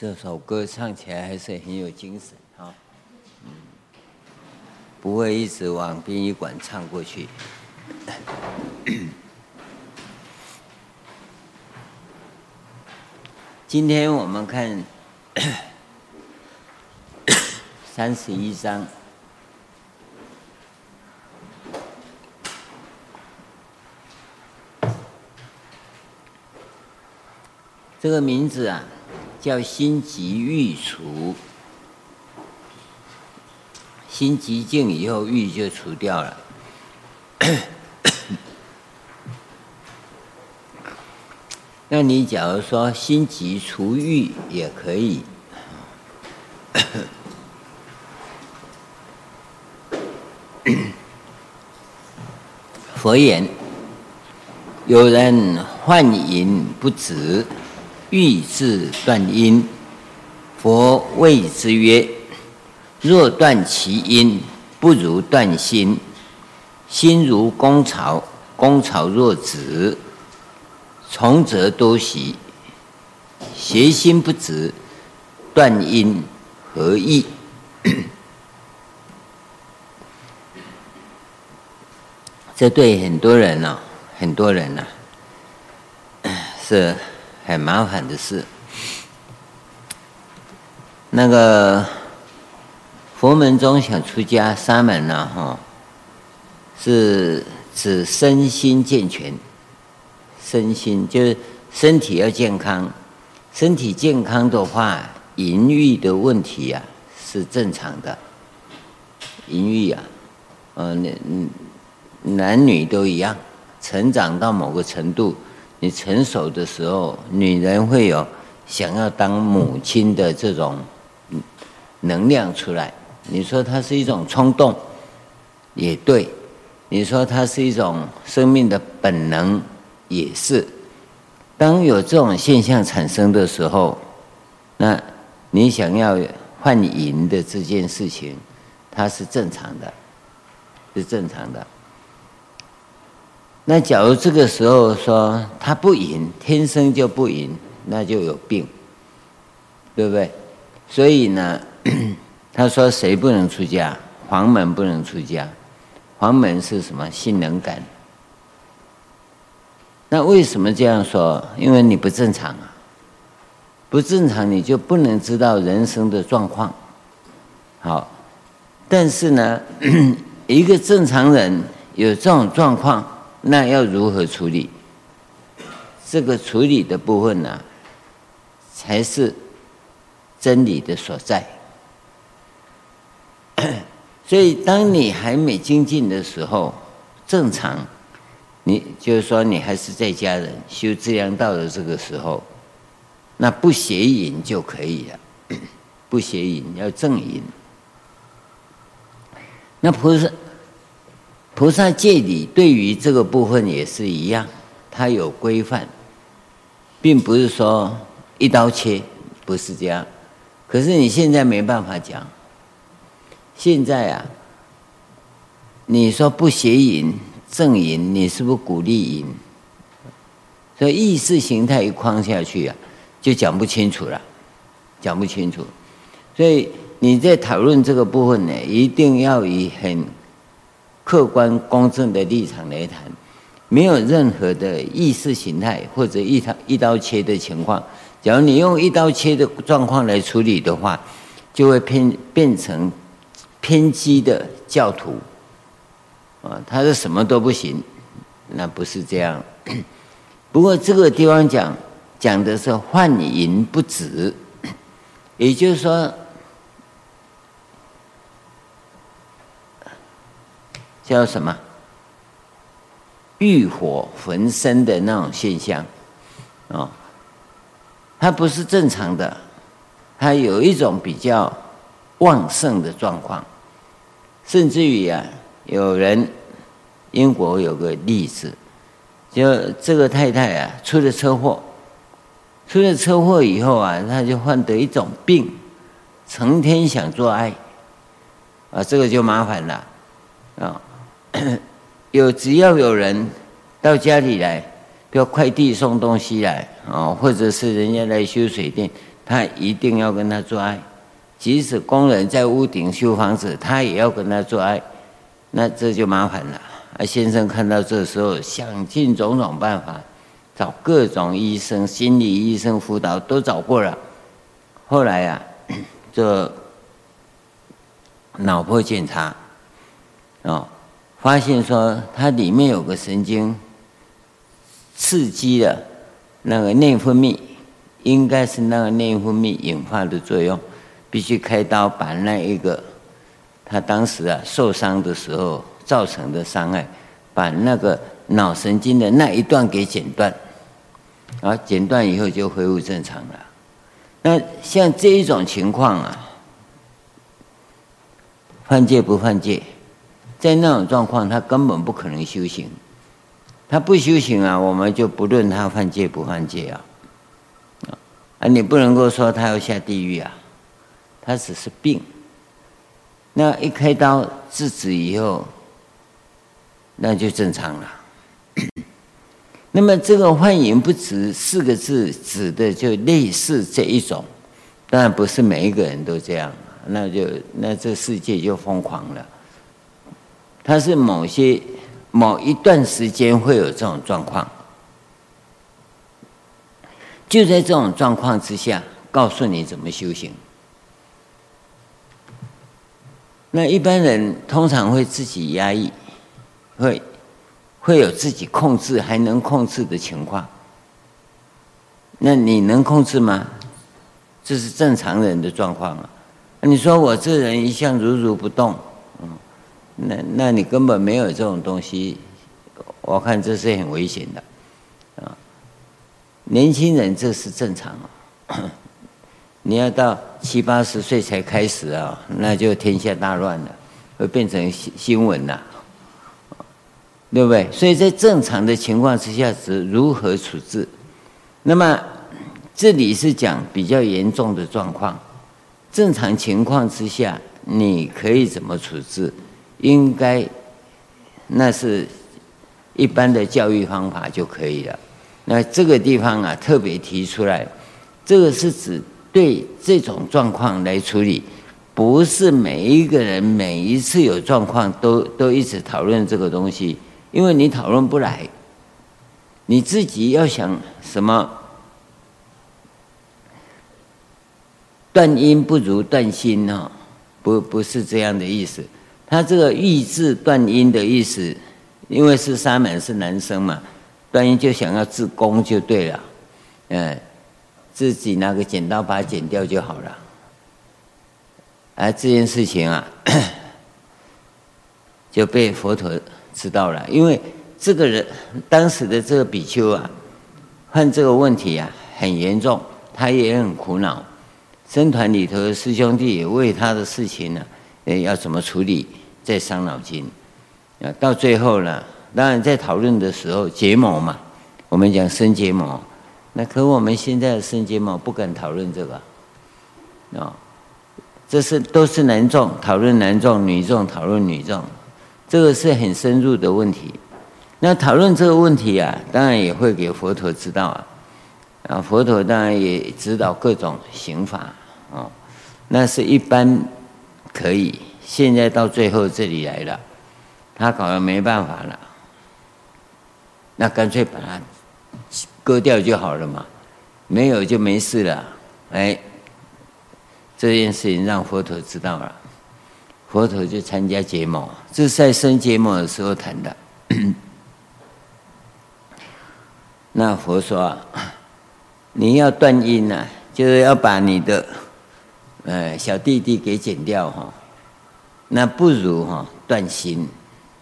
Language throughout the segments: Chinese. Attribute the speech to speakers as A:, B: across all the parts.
A: 这首歌唱起来还是很有精神哈，嗯，不会一直往殡仪馆唱过去。今天我们看 三十一章，这个名字啊。叫心急欲除，心急静以后，欲就除掉了。那你假如说心急除欲也可以。佛言：有人幻淫不止。欲自断因，佛谓之曰：若断其因，不如断心。心如工草，工草若止，从则多习。邪心不止，断因何益？这对很多人呢、很多人呢、是。很麻烦的事。那个佛门中想出家，沙门呢、哈，是指身心健全，身心就是身体要健康。身体健康的话，淫欲的问题啊是正常的。淫欲啊，嗯，男男女都一样，成长到某个程度。你成熟的时候，女人会有想要当母亲的这种能量出来。你说它是一种冲动，也对；你说它是一种生命的本能，也是。当有这种现象产生的时候，那你想要换淫的这件事情，它是正常的，是正常的。那假如这个时候说他不赢，天生就不赢，那就有病，对不对？所以呢，他说谁不能出家？黄门不能出家。黄门是什么？性能感。那为什么这样说？因为你不正常啊，不正常你就不能知道人生的状况。好，但是呢，一个正常人有这种状况。那要如何处理？这个处理的部分呢、才是真理的所在。所以，当你还没精进的时候，正常，你就是说你还是在家人修资粮道的这个时候，那不邪淫就可以了。不邪淫要正淫。那菩萨。菩萨戒里对于这个部分也是一样，它有规范，并不是说一刀切，不是这样。可是你现在没办法讲。现在啊，你说不邪淫正淫，你是不是鼓励淫？所以意识形态一框下去啊，就讲不清楚了，讲不清楚。所以你在讨论这个部分呢，一定要以很。客观公正的立场来谈，没有任何的意识形态或者一刀一刀切的情况。假如你用一刀切的状况来处理的话，就会偏变成偏激的教徒啊，他是什么都不行，那不是这样。不过这个地方讲讲的是患淫不止，也就是说。叫什么？欲火焚身的那种现象，哦，它不是正常的，它有一种比较旺盛的状况，甚至于啊，有人英国有个例子，就这个太太啊出了车祸，出了车祸以后啊，她就患得一种病，成天想做爱，啊，这个就麻烦了，啊。有只要有人到家里来，比如快递送东西来啊，或者是人家来修水电，他一定要跟他做爱。即使工人在屋顶修房子，他也要跟他做爱。那这就麻烦了。啊，先生看到这时候，想尽种种办法，找各种医生、心理医生辅导都找过了。后来啊，这脑波检查，哦，发现说它里面有个神经刺激了那个内分泌，应该是那个内分泌引发的作用，必须开刀把那一个他当时啊受伤的时候。造成的伤害，把那个脑神经的那一段给剪断，啊，剪断以后就恢复正常了。那像这一种情况啊，犯戒不犯戒？在那种状况，他根本不可能修行。他不修行啊，我们就不论他犯戒不犯戒啊。啊，你不能够说他要下地狱啊，他只是病。那一开刀制止以后。那就正常了。那么这个幻影不止四个字，指的就类似这一种，当然不是每一个人都这样，那就那这世界就疯狂了。它是某些某一段时间会有这种状况，就在这种状况之下，告诉你怎么修行。那一般人通常会自己压抑。会会有自己控制还能控制的情况，那你能控制吗？这是正常人的状况啊。你说我这人一向如如不动，那那你根本没有这种东西，我看这是很危险的啊。年轻人这是正常啊，你要到七八十岁才开始啊，那就天下大乱了，会变成新新闻了。对不对？所以在正常的情况之下是如何处置？那么这里是讲比较严重的状况。正常情况之下，你可以怎么处置？应该那是一般的教育方法就可以了。那这个地方啊，特别提出来，这个是指对这种状况来处理，不是每一个人每一次有状况都都一直讨论这个东西。因为你讨论不来，你自己要想什么？断因不如断心哦？不，不是这样的意思。他这个欲字断因的意思，因为是沙门是男生嘛，断因就想要自宫就对了，嗯，自己拿个剪刀把它剪掉就好了。而这件事情啊，就被佛陀。知道了，因为这个人当时的这个比丘啊，犯这个问题啊很严重，他也很苦恼。僧团里头的师兄弟也为他的事情呢，诶，要怎么处理，在伤脑筋。啊，到最后呢，当然在讨论的时候结盟嘛，我们讲生结盟，那可我们现在的生结盟不敢讨论这个，啊，这是都是男众讨论男众，女众讨论女众。这个是很深入的问题，那讨论这个问题啊，当然也会给佛陀知道啊，啊，佛陀当然也指导各种刑法啊，那是一般可以，现在到最后这里来了，他搞得没办法了，那干脆把它割掉就好了嘛，没有就没事了，哎，这件事情让佛陀知道了。佛陀就参加结盟，这是在生结盟的时候谈的。那佛说啊，你要断因啊，就是要把你的呃小弟弟给剪掉哈。那不如哈断心，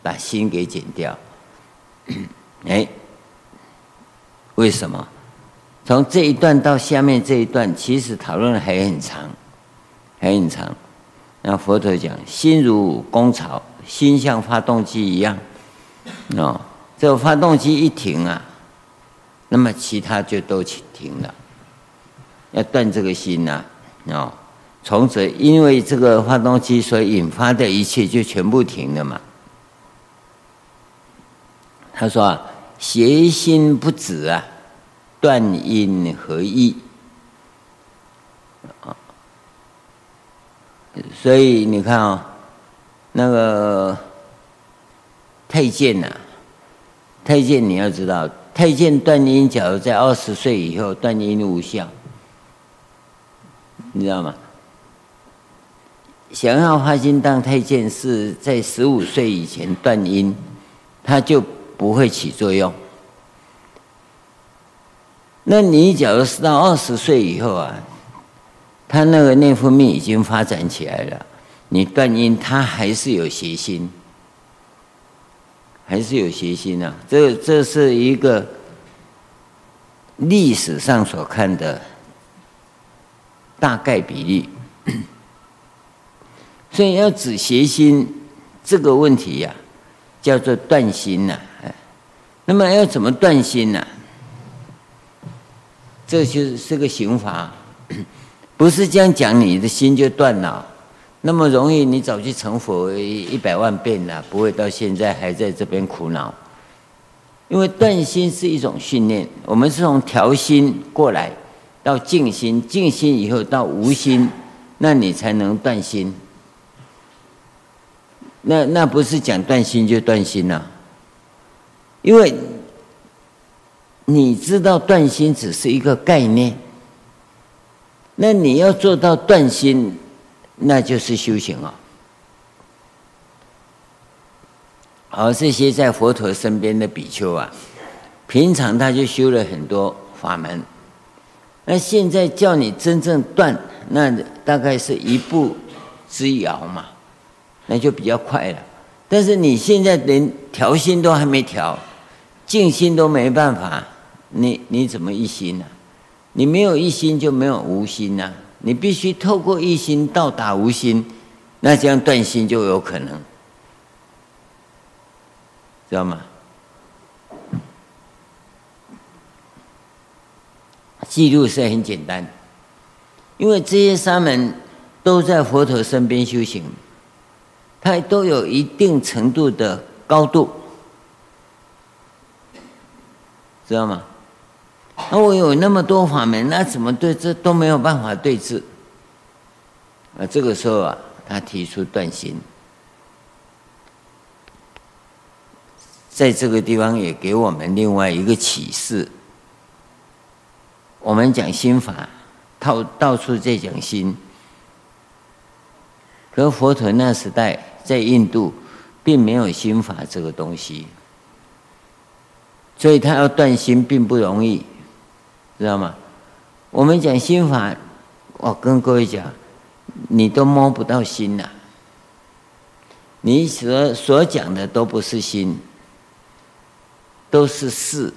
A: 把心给剪掉。哎，为什么？从这一段到下面这一段，其实讨论还很长，还很长。那佛陀讲，心如工巢，心像发动机一样，哦，这个发动机一停啊，那么其他就都停了。要断这个心呐，哦，从此因为这个发动机所引发的一切就全部停了嘛。他说啊，邪心不止啊，断因何益？啊，所以你看啊、哦，那个太监呐、太监你要知道，太监断阴，假如在二十岁以后断阴无效，你知道吗？想要发心当太监，是在十五岁以前断音，他就不会起作用。那你假如是到二十岁以后啊，他那个内分泌已经发展起来了，你断音，他还是有邪心，还是有邪心啊。这这是一个历史上所看的大概比例。所以要止邪心这个问题呀、叫做断心呐、啊。那么要怎么断心呢、这就是个刑法，不是这样讲，你的心就断了，那么容易，你早去成佛一百万遍了，不会到现在还在这边苦恼。因为断心是一种训练，我们是从调心过来到静心，静心以后到无心，那你才能断心。那那不是讲断心就断心了，因为你知道断心只是一个概念，那你要做到断心，那就是修行啊。而这些在佛陀身边的比丘啊，平常他就修了很多法门，那现在叫你真正断，那大概是一步之遥嘛。那就比较快了，但是你现在连调心都还没调，静心都没办法，你你怎么一心呢、啊？你没有一心就没有无心呐、啊，你必须透过一心到达无心，那这样断心就有可能，知道吗？记录是很简单，因为这些沙门都在佛陀身边修行。它都有一定程度的高度，知道吗？那我有那么多法门，那怎么对这都没有办法对治？啊，这个时候啊，他提出断心，在这个地方也给我们另外一个启示。我们讲心法，到到处在讲心，可佛陀那时代。在印度，并没有心法这个东西，所以他要断心并不容易，知道吗？我们讲心法，我跟各位讲，你都摸不到心呐、你所所讲的都不是心，都是事、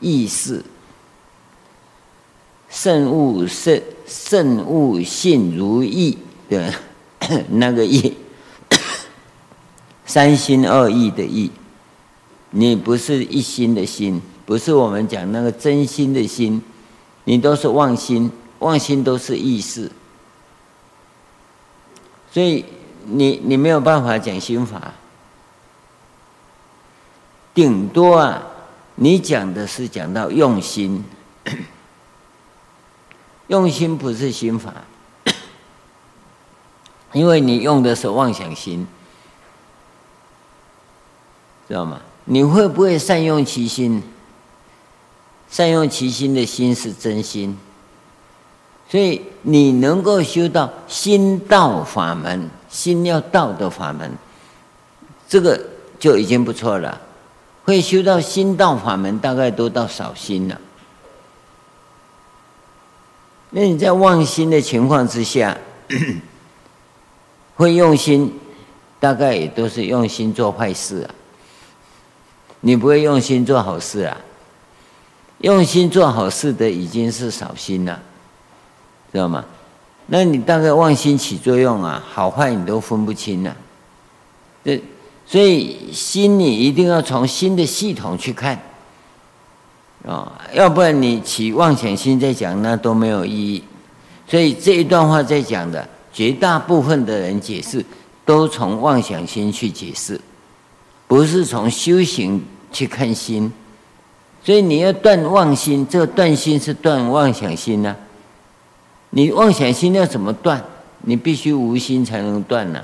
A: 意识，慎勿慎慎勿信如意，对吧？那个意，三心二意的意，你不是一心的心，不是我们讲那个真心的心，你都是妄心，妄心都是意识，所以你你没有办法讲心法，顶多啊，你讲的是讲到用心，用心不是心法。因为你用的是妄想心，知道吗？你会不会善用其心？善用其心的心是真心，所以你能够修到心道法门，心要道的法门，这个就已经不错了。会修到心道法门，大概都到少心了。那你在妄心的情况之下，会用心，大概也都是用心做坏事啊。你不会用心做好事啊？用心做好事的已经是少心了，知道吗？那你大概妄心起作用啊，好坏你都分不清了。这所以心你一定要从心的系统去看啊，要不然你起妄想心在讲那都没有意义。所以这一段话在讲的。绝大部分的人解释都从妄想心去解释，不是从修行去看心。所以你要断妄心，这个断心是断妄想心呢、你妄想心要怎么断？你必须无心才能断呢、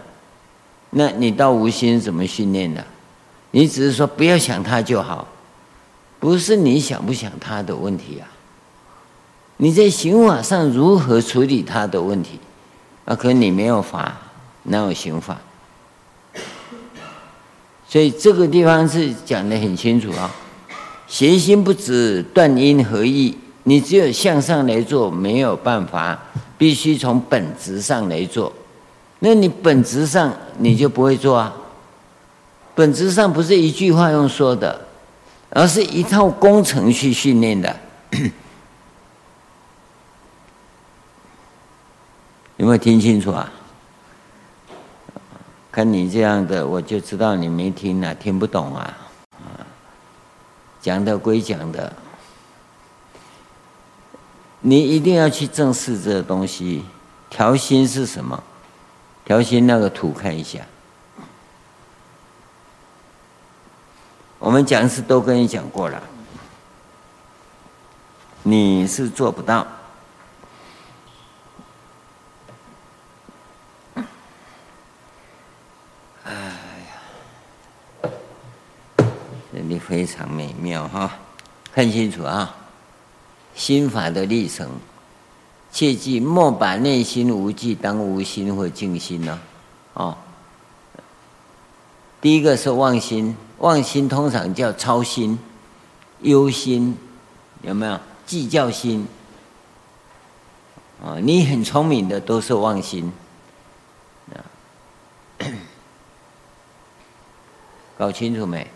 A: 那你到无心怎么训练的？你只是说不要想它就好，不是你想不想它的问题啊。你在刑法上如何处理它的问题？啊，可你没有法，哪有刑法？所以这个地方是讲得很清楚啊。邪心不止断因合义，你只有向上来做没有办法，必须从本质上来做。那你本质上你就不会做啊？本质上不是一句话用说的，而是一套工程去训练的。有没有听清楚啊？看你这样的，我就知道你没听啊，听不懂啊。讲的归讲的，你一定要去正视这东西。调心是什么？调心那个图看一下。我们讲师都跟你讲过了，你是做不到。这里非常美妙哈，看清楚啊！心法的历程。切记莫把内心无记当无心或静心呢，哦。第一个是妄心，妄心通常叫操心、忧心，有没有计较心？啊，你很聪明的都是妄心，搞清楚没？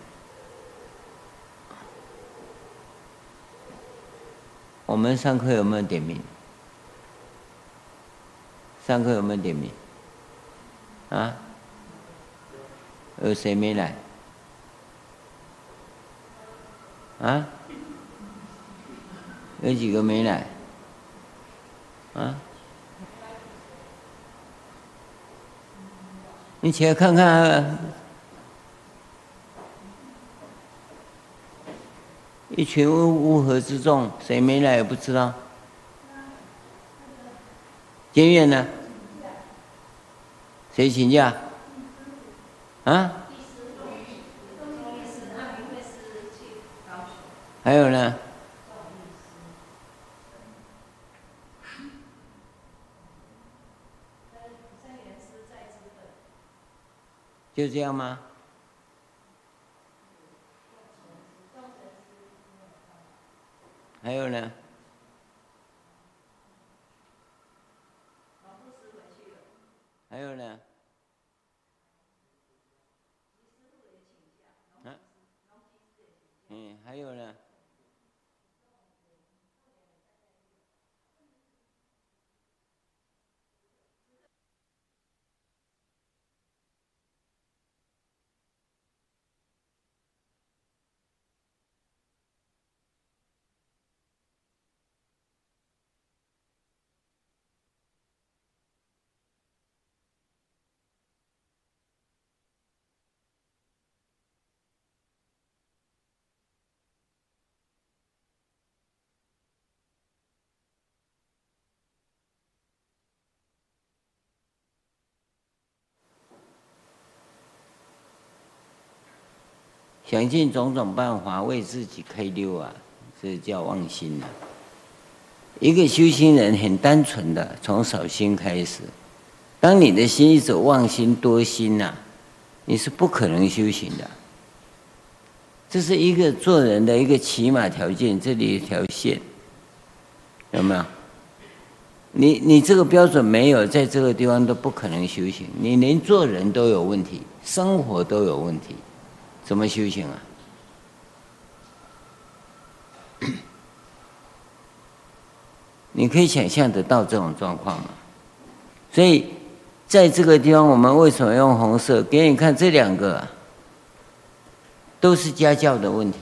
A: 我们上课有没有点名？上课有没有点名？啊？有谁没来？啊？有几个没来？啊？你起来看看啊，一群乌乌合之众，谁没来也不知道。监院呢？谁请假？啊？还有呢？就这样吗？还有呢？还有呢？啊？嗯，还有呢？想尽种种办法为自己开溜啊，这叫妄心啊。一个修行人很单纯的，从少心开始。当你的心一直妄心多心呐、啊，你是不可能修行的。这是一个做人的一个起码条件，这里一条线，有没有？你你这个标准没有，在这个地方都不可能修行。你连做人都有问题，生活都有问题。怎么修行啊？你可以想象得到这种状况吗？所以，在这个地方，我们为什么用红色给你看？这两个都是家教的问题，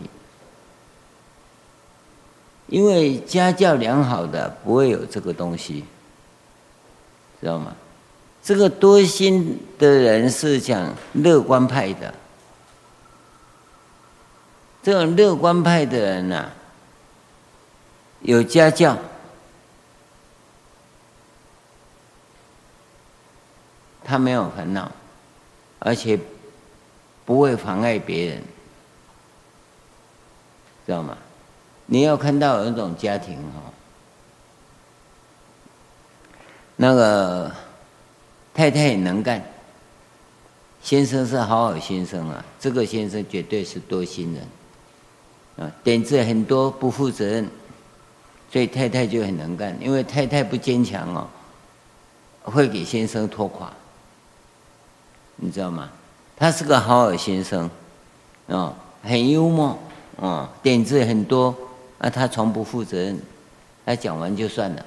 A: 因为家教良好的不会有这个东西，知道吗？这个多心的人是讲乐观派的。这种乐观派的人呐、有家教，他没有烦恼，而且不会妨碍别人，知道吗？你要看到有一种家庭哈，那个太太很能干，先生是好好先生啊，这个先生绝对是多心人。啊，点子很多，不负责任，所以太太就很能干。因为太太不坚强哦，会给先生拖垮，你知道吗？他是个好好先生，啊，很幽默，啊，点子很多，啊，他从不负责任，他讲完就算了，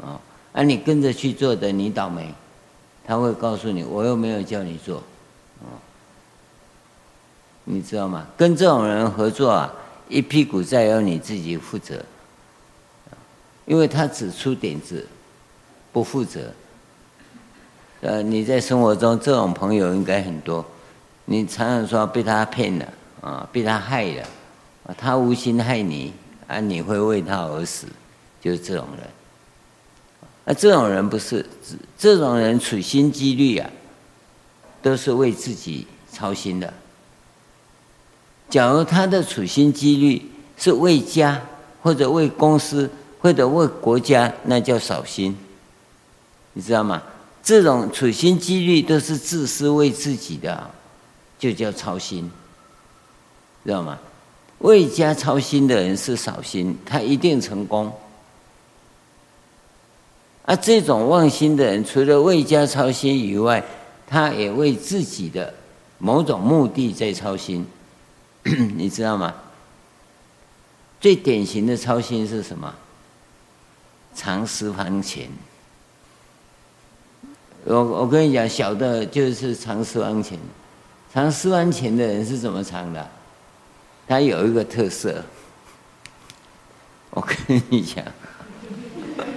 A: 啊，啊，你跟着去做的，你倒霉，他会告诉你，我又没有叫你做，啊，你知道吗？跟这种人合作啊。一屁股债要你自己负责，因为他只出点子，不负责。呃，你在生活中这种朋友应该很多，你常常说被他骗了啊，被他害了，他无心害你，啊，你会为他而死，就是这种人。啊，这种人不是，这种人处心积虑啊，都是为自己操心的。假如他的处心积虑是为家，或者为公司，或者为国家，那叫少心，你知道吗？这种处心积虑都是自私为自己的，就叫操心，知道吗？为家操心的人是少心，他一定成功。而这种忘心的人，除了为家操心以外，他也为自己的某种目的在操心。你知道吗？最典型的操心是什么？藏私房钱。我我跟你讲，小的就是藏私房钱。藏私房钱的人是怎么藏的？他有一个特色。我跟你讲，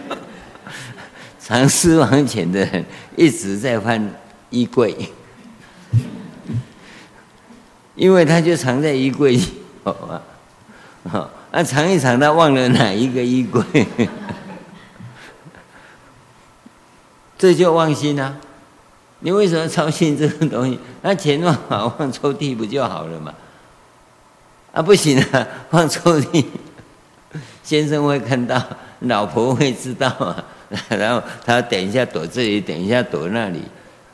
A: 藏私房钱的人一直在翻衣柜。因为他就藏在衣柜里，好 吧？好，那藏一藏，他忘了哪一个衣柜，这就忘心啊！你为什么操心这个东西？那钱放好放抽屉不就好了嘛？啊，不行啊，放抽屉，先生会看到，老婆会知道啊，然后他等一下躲这里，等一下躲那里，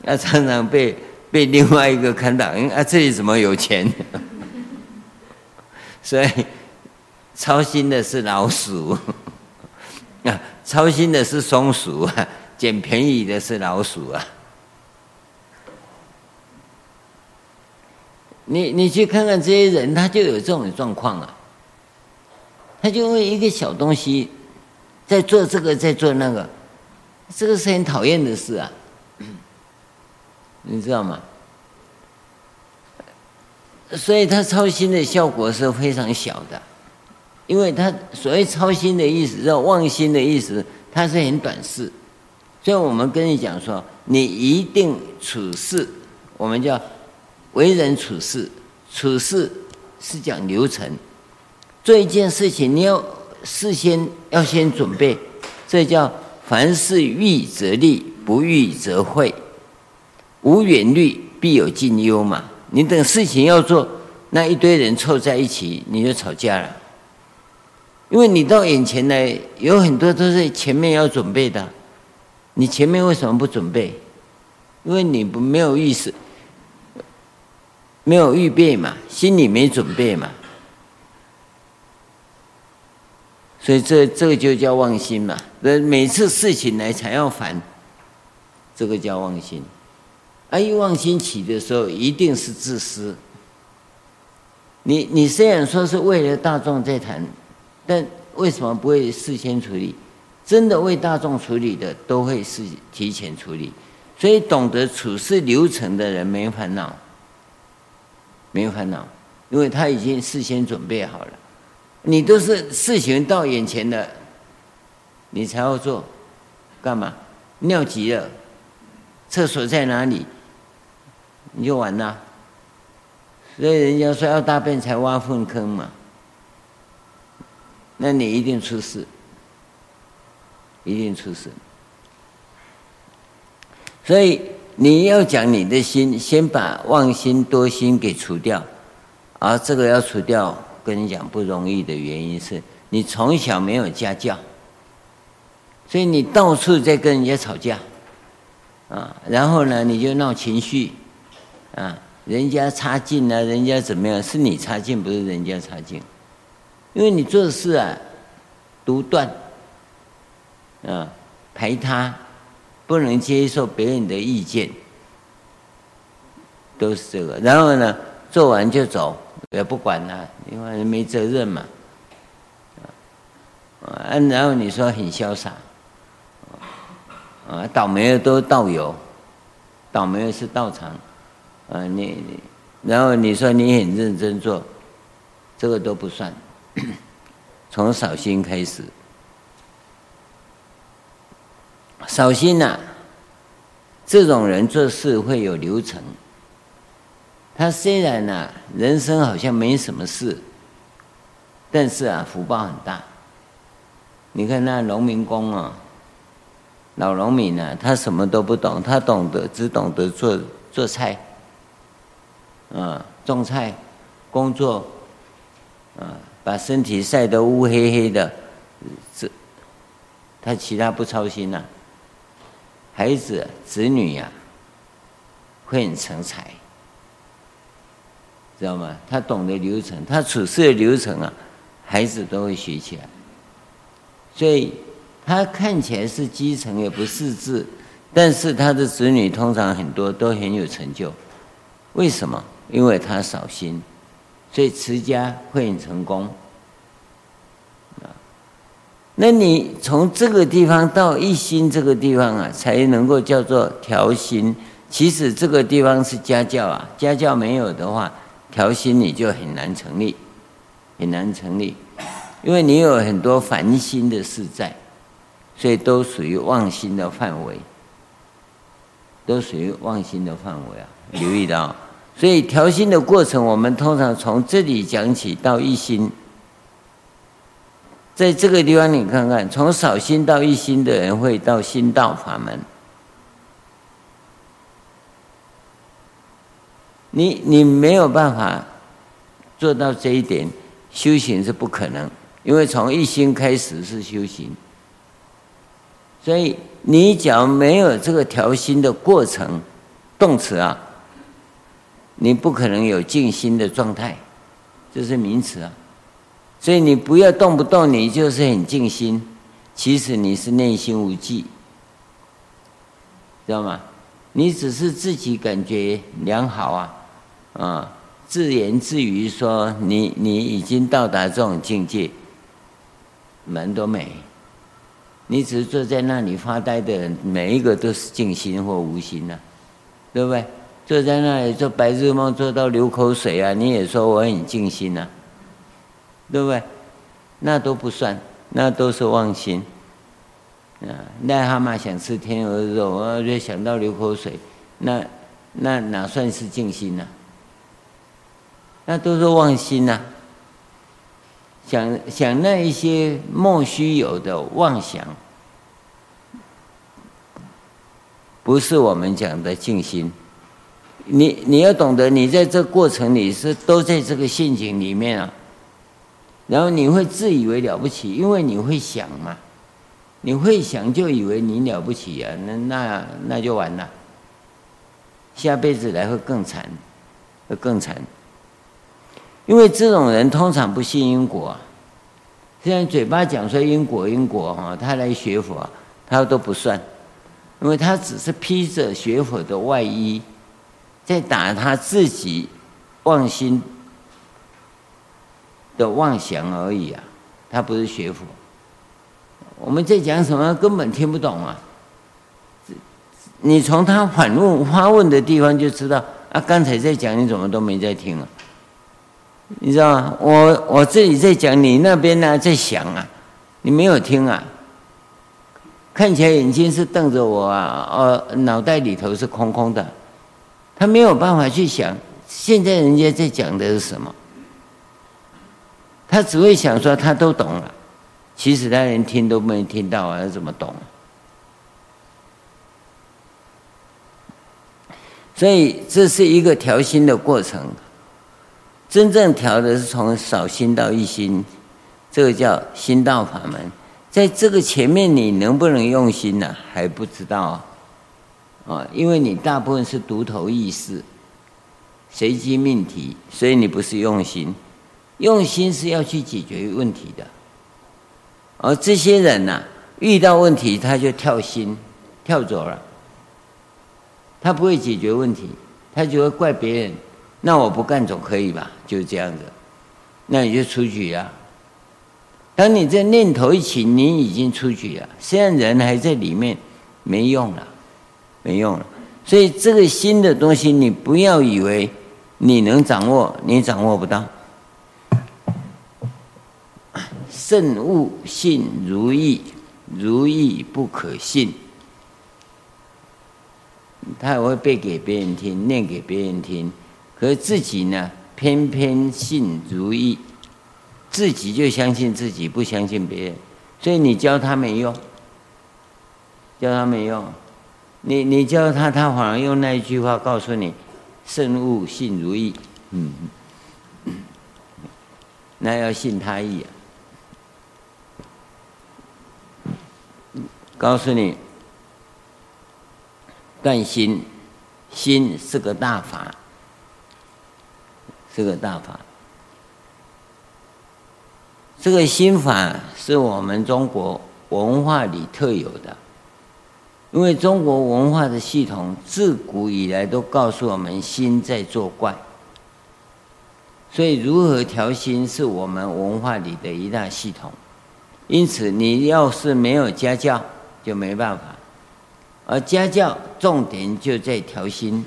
A: 那常常被。被另外一个看到，嗯啊，这里怎么有钱？所以操心的是老鼠，啊，操心的是松鼠啊，捡便宜的是老鼠啊。你你去看看这些人，他就有这种状况啊，他就为一个小东西在做这个，在做那个，这个是很讨厌的事啊。你知道吗？所以他操心的效果是非常小的，因为他所谓操心的意思，叫忘心的意思，它是很短视。所以我们跟你讲说，你一定处事，我们叫为人处事，处事是讲流程。做一件事情，你要事先要先准备，这叫凡事预则立，不预则废。无远虑，必有近忧嘛。你等事情要做，那一堆人凑在一起，你就吵架了。因为你到眼前来，有很多都是前面要准备的，你前面为什么不准备？因为你不没有意识，没有预备嘛，心里没准备嘛。所以这这个就叫忘心嘛。那每次事情来才要烦，这个叫忘心。而一忘心起的时候，一定是自私。你你虽然说是为了大众在谈，但为什么不会事先处理？真的为大众处理的，都会是提前处理。所以懂得处事流程的人没烦恼，没烦恼，因为他已经事先准备好了。你都是事情到眼前了，你才要做，干嘛？尿急了，厕所在哪里？你就完了，所以人家说要大便才挖粪坑嘛，那你一定出事，一定出事。所以你要讲你的心，先把妄心多心给除掉。而这个要除掉，跟你讲不容易的原因是你从小没有家教，所以你到处在跟人家吵架，啊，然后呢你就闹情绪，啊，人家差劲了，人家怎么样？是你差劲，不是人家差劲，因为你做事啊，独断，啊，排他，不能接受别人的意见，都是这个。然后呢，做完就走。也不管他，因为没责任嘛。啊，然后你说很潇洒，啊，倒霉的都是道友，倒霉的是道场，啊，你你，然后你说你很认真做，这个都不算，从扫心开始，扫心呐，这种人做事会有流程。他虽然呢、人生好像没什么事，但是啊，福报很大。你看那农民工啊，老农民呢、啊，他什么都不懂，他懂得只懂得做做菜，啊，种菜，工作，啊，把身体晒得乌黑黑的，这他其他不操心呐、孩子子女呀、会很成才。知道吗？他懂得流程，他处事的流程啊，孩子都会学起来。所以他看起来是基层，也不识字，但是他的子女通常很多都很有成就。为什么？因为他扫心，所以持家会很成功。那你从这个地方到一心这个地方啊，才能够叫做调心。其实这个地方是家教啊，家教没有的话。调心你就很难成立，很难成立，因为你有很多烦心的事在，所以都属于妄心的范围，都属于妄心的范围啊！留意到，所以调心的过程，我们通常从这里讲起到一心，在这个地方你看看，从扫心到一心的人会到心道法门。你你没有办法做到这一点，修行是不可能，因为从一心开始是修行，所以你只要没有这个调心的过程，动词啊，你不可能有静心的状态，这是名词啊，所以你不要动不动你就是很静心，其实你是内心无记，知道吗？你只是自己感觉良好啊。啊，自言自语说你你已经到达这种境界，门都没。你只是坐在那里发呆的，每一个都是静心或无心呐、对不对？坐在那里做白日梦，做到流口水啊，你也说我很静心呐、啊，对不对？那都不算，那都是妄心。啊，癞蛤蟆想吃天鹅肉，我就想到流口水，那那哪算是静心呢、啊？那都是妄心呐、想想那一些莫须有的妄想，不是我们讲的静心。你你要懂得，你在这过程里是都在这个陷阱里面啊，然后你会自以为了不起，因为你会想嘛，你会想就以为你了不起啊，那那那就完了，下辈子来会更惨，会更惨。因为这种人通常不信因果，虽然嘴巴讲说因果因果哈，他来学佛，他都不算，因为他只是披着学佛的外衣，在打他自己妄心的妄想而已啊，他不是学佛。我们在讲什么根本听不懂啊！你从他反问发问的地方就知道啊，刚才在讲你怎么都没在听啊？你知道吗？我我这里在讲，你那边呢在想啊，你没有听啊？看起来眼睛是瞪着我啊，呃，脑袋里头是空空的，他没有办法去想现在人家在讲的是什么，他只会想说他都懂了，其实他连听都没听到啊，他怎么懂？所以这是一个调心的过程。真正调的是从少心到一心，这个叫心道法门。在这个前面，你能不能用心呢？还不知道啊。啊，因为你大部分是独头意识，随机命题，所以你不是用心。用心是要去解决问题的。而这些人呢，遇到问题他就跳心，跳走了。他不会解决问题，他就会怪别人。那我不干总可以吧？就是这样子。那你就出局了。当你这念头一起，你已经出局了。虽然人还在里面，没用了。没用了，所以这个新的东西，你不要以为你能掌握，你掌握不到。慎勿信如意，如意不可信。他也会背给别人听，念给别人听，可是自己呢，偏偏信如意，自己就相信自己，不相信别人，所以你教他没用，教他没用。你你教他，他反而用那一句话告诉你：“圣勿信如意。”嗯，那要信他意啊！告诉你，断心，心是个大法，是个大法。这个心法是我们中国文化里特有的。因为中国文化的系统自古以来都告诉我们心在作怪，所以如何调心是我们文化里的一大系统。因此，你要是没有家教，就没办法。而家教重点就在调心，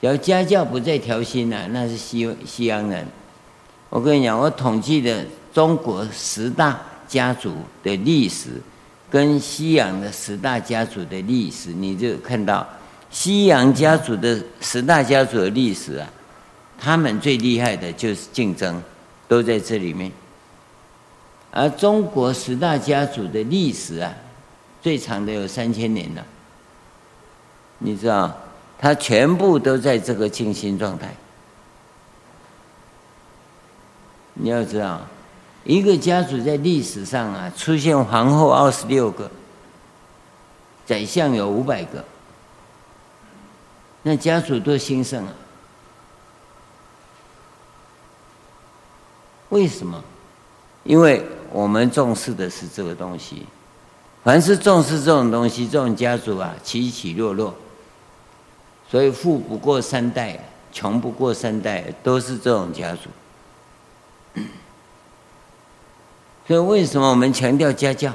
A: 要家教不在调心呢，那是西西洋人。我跟你讲，我统计的中国十大家族的历史。跟西洋的十大家族的历史，你就看到西洋家族的十大家族的历史啊，他们最厉害的就是竞争，都在这里面。而中国十大家族的历史啊，最长的有三千年了。你知道，他全部都在这个静心状态。你要知道。一个家族在历史上啊，出现皇后二十六个，宰相有五百个，那家族多兴盛啊！为什么？因为我们重视的是这个东西，凡是重视这种东西，这种家族啊，起起落落，所以富不过三代，穷不过三代，都是这种家族。所以为什么我们强调家教？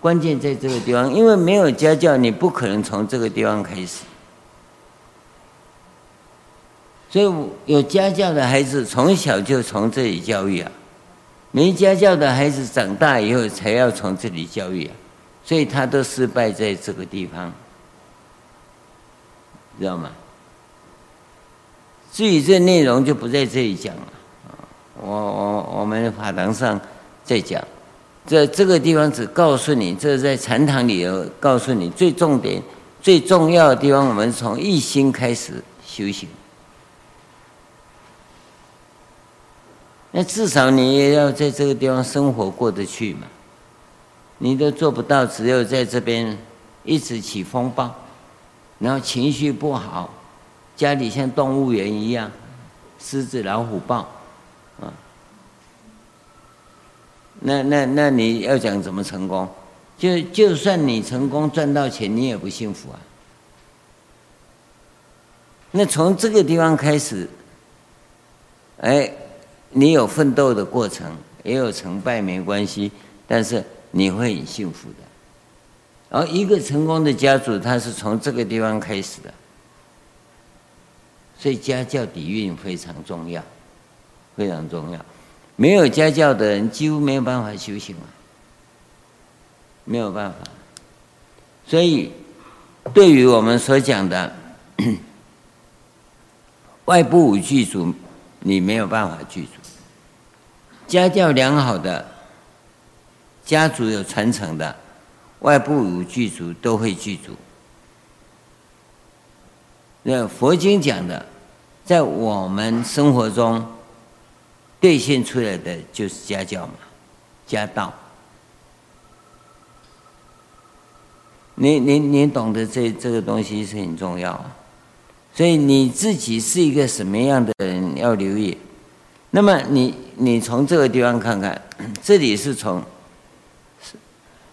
A: 关键在这个地方，因为没有家教，你不可能从这个地方开始。所以有家教的孩子从小就从这里教育啊，没家教的孩子长大以后才要从这里教育啊，所以他都失败在这个地方，知道吗？至于这内容就不在这里讲了。我我我们法堂上在讲，这这个地方只告诉你，这在禅堂里有告诉你最重点、最重要的地方。我们从一心开始修行，那至少你也要在这个地方生活过得去嘛。你都做不到，只有在这边一直起风暴，然后情绪不好，家里像动物园一样，狮子老虎豹。那那那你要讲怎么成功？就就算你成功赚到钱，你也不幸福啊。那从这个地方开始，哎，你有奋斗的过程，也有成败没关系，但是你会很幸福的。而一个成功的家族，他是从这个地方开始的，所以家教底蕴非常重要，非常重要。没有家教的人几乎没有办法修行啊，没有办法。所以，对于我们所讲的 外部五具足，你没有办法具足。家教良好的家族有传承的，外部五具足都会具足。那佛经讲的，在我们生活中兑现出来的就是家教嘛，家道。你你你懂得这这个东西是很重要，所以你自己是一个什么样的人要留意。那么你你从这个地方看看，这里是从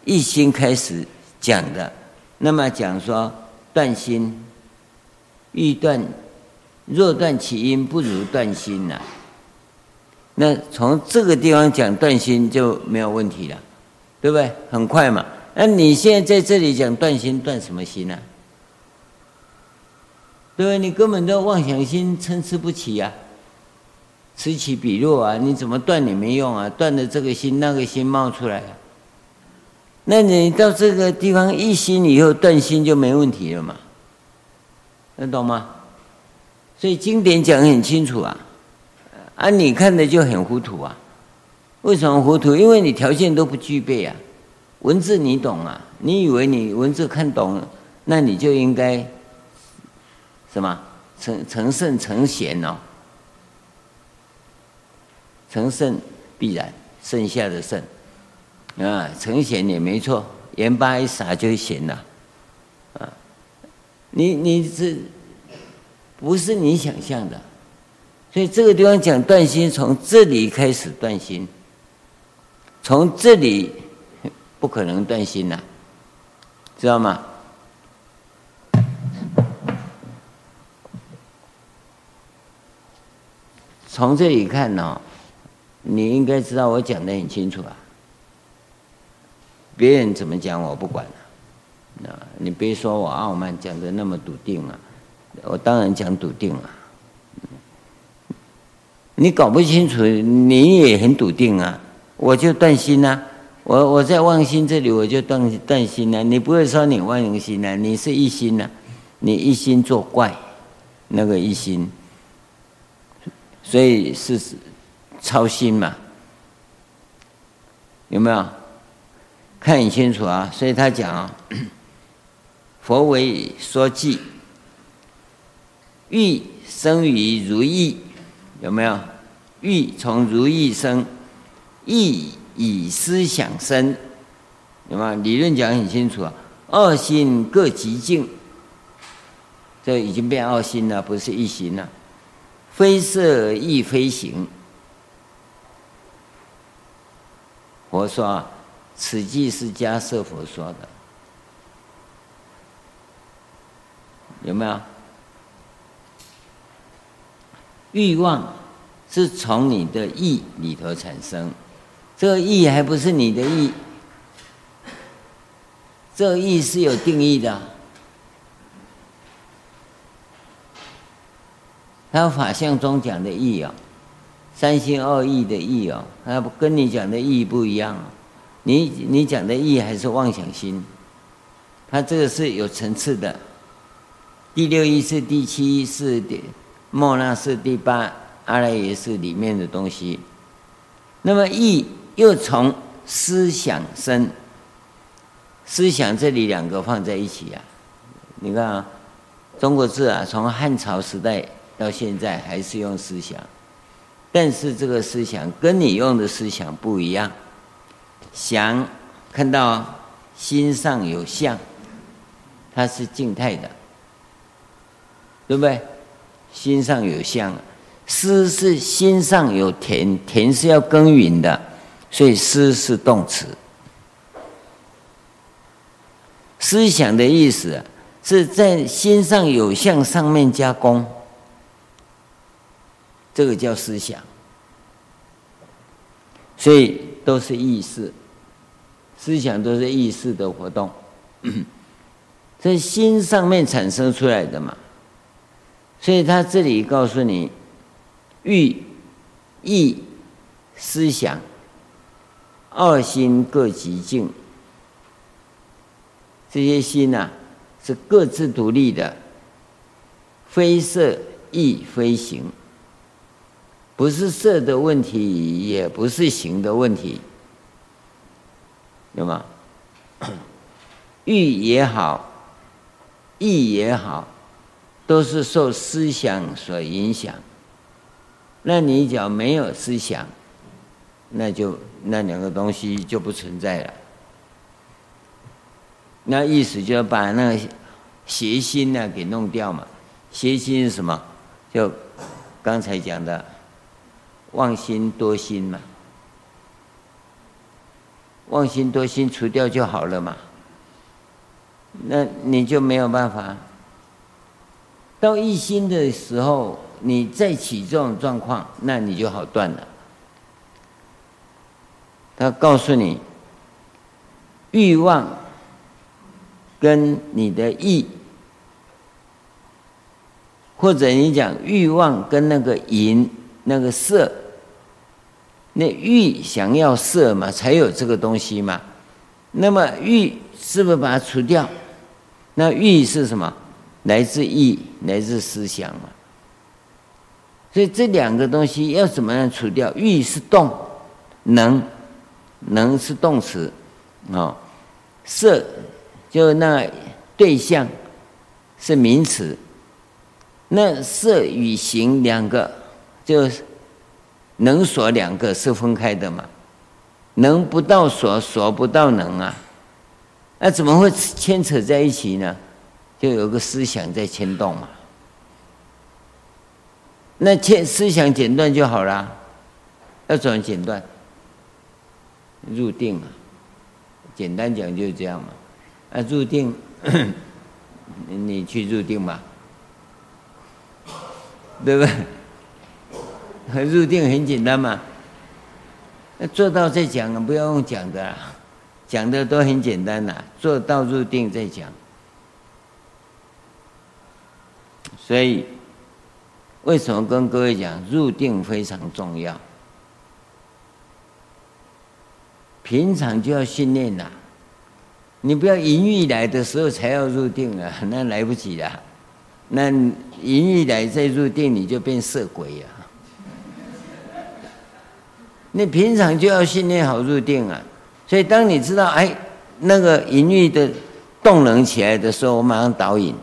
A: 一心开始讲的。那么讲说断心，欲断，若断其因，不如断心呐、那从这个地方讲断心就没有问题了，对不对？很快嘛。那你现在在这里讲断心，断什么心呢、啊？对不对？你根本都妄想心参差不齐啊，此起彼落啊，你怎么断也没用啊，断的这个心那个心冒出来、那你到这个地方一心以后断心就没问题了嘛？能懂吗？所以经典讲很清楚啊，啊，你看的就很糊涂啊，为什么糊涂？因为你条件都不具备啊。文字你懂啊？你以为你文字看懂，那你就应该什么成成圣成贤哦？成圣必然剩下的圣啊，成贤也没错，盐巴一撒就咸了啊！你你这不是你想象的，所以这个地方讲断心，从这里开始断心，从这里。不可能断心呐，知道吗？从这里看呢，你应该知道我讲的很清楚啊。别人怎么讲我不管了，啊，你别说我傲慢，讲的那么笃定啊，我当然讲笃定了。你搞不清楚，你也很笃定啊，我就断心呐。我我在妄心这里，我就断断心了。你不会说你妄心了，你是一心了，你一心作怪，那个一心，所以是操心嘛？有没有？看很清楚啊！所以他讲，啊 佛为说偈，欲生于如意，有没有？欲从如意生，意。以思想生，有吗？理论讲很清楚啊。二心各极静，这已经变二心了，不是一心了。非色亦非行。佛说，此即是迦叶佛说的，有没有？欲望是从你的意里头产生。这个意还不是你的意，这个意是有定义的。他法相中讲的意哦，三心二意的意哦，他不跟你讲的意不一样。你你讲的意还是妄想心，他这个是有层次的。第六意识、第七意识、莫那识、第八阿赖耶识里面的东西，那么意。又从思想生，思想这里两个放在一起啊，你看啊，中国字啊，从汉朝时代到现在还是用思想，但是这个思想跟你用的思想不一样。想看到心上有相，它是静态的，对不对？心上有相，思是心上有田，田是要耕耘的。所以思是动词，思想的意思是在心上有相上面加工，这个叫思想。所以都是意识，思想都是意识的活动，在心上面产生出来的嘛。所以他这里告诉你，欲、意、思想。二心各极静，这些心呐、是各自独立的，非色亦非行，不是色的问题，也不是行的问题，有吗？欲也好，意也好，都是受思想所影响。那你只要没有思想，那就那两个东西就不存在了。那意思就要把那个邪心呢给弄掉嘛。邪心是什么？就刚才讲的妄心多心嘛。妄心多心除掉就好了嘛。那你就没有办法。到一心的时候。你再起这种状况，那你就好断了。他告诉你，欲望跟你的意，或者你讲欲望跟那个淫、那个色，那欲想要色嘛，才有这个东西嘛。那么欲是不是把它除掉？那欲是什么？来自意，来自思想嘛。所以这两个东西要怎么样除掉？欲是动，能，能是动词，啊、哦，色就那对象是名词。那色与形两个，就能所两个是分开的嘛？能不到所，所不到能啊？那怎么会牵扯在一起呢？就有个思想在牵动嘛。那切思想剪断就好了，要怎么剪断？入定啊，简单讲就是这样嘛。啊，入定，你去入定嘛，对不对？入定很简单嘛，那做到再讲啊，不要用讲的啦，讲的都很简单呐，做到入定再讲，所以。为什么跟各位讲入定非常重要？平常就要训练呐，你不要淫欲来的时候才要入定啊，那来不及了。那淫欲来再入定，你就变色鬼呀。你平常就要训练好入定啊，所以当你知道哎那个淫欲的动能起来的时候，我马上导引。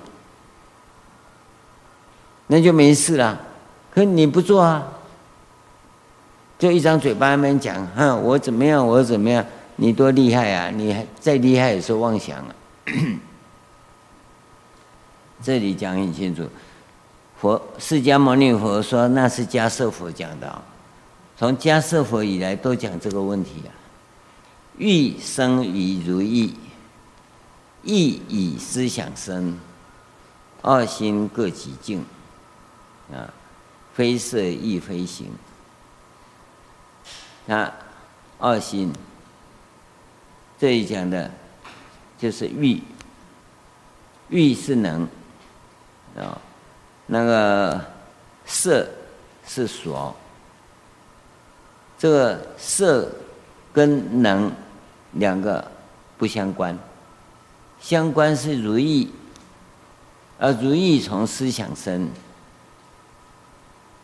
A: 那就没事了，可你不做啊，就一张嘴巴那边讲，哼，我怎么样，我怎么样，你多厉害啊！你再厉害也是妄想啊。这里讲很清楚，佛释迦牟尼佛说那是迦叶佛讲的，从迦叶佛以来都讲这个问题啊。欲生于如意，意以思想生，二心各极净。啊，非色亦非行。那二心，这里讲的，就是欲。欲是能，啊，那个色是所。这个色跟能两个不相关，相关是如意，而如意从思想生。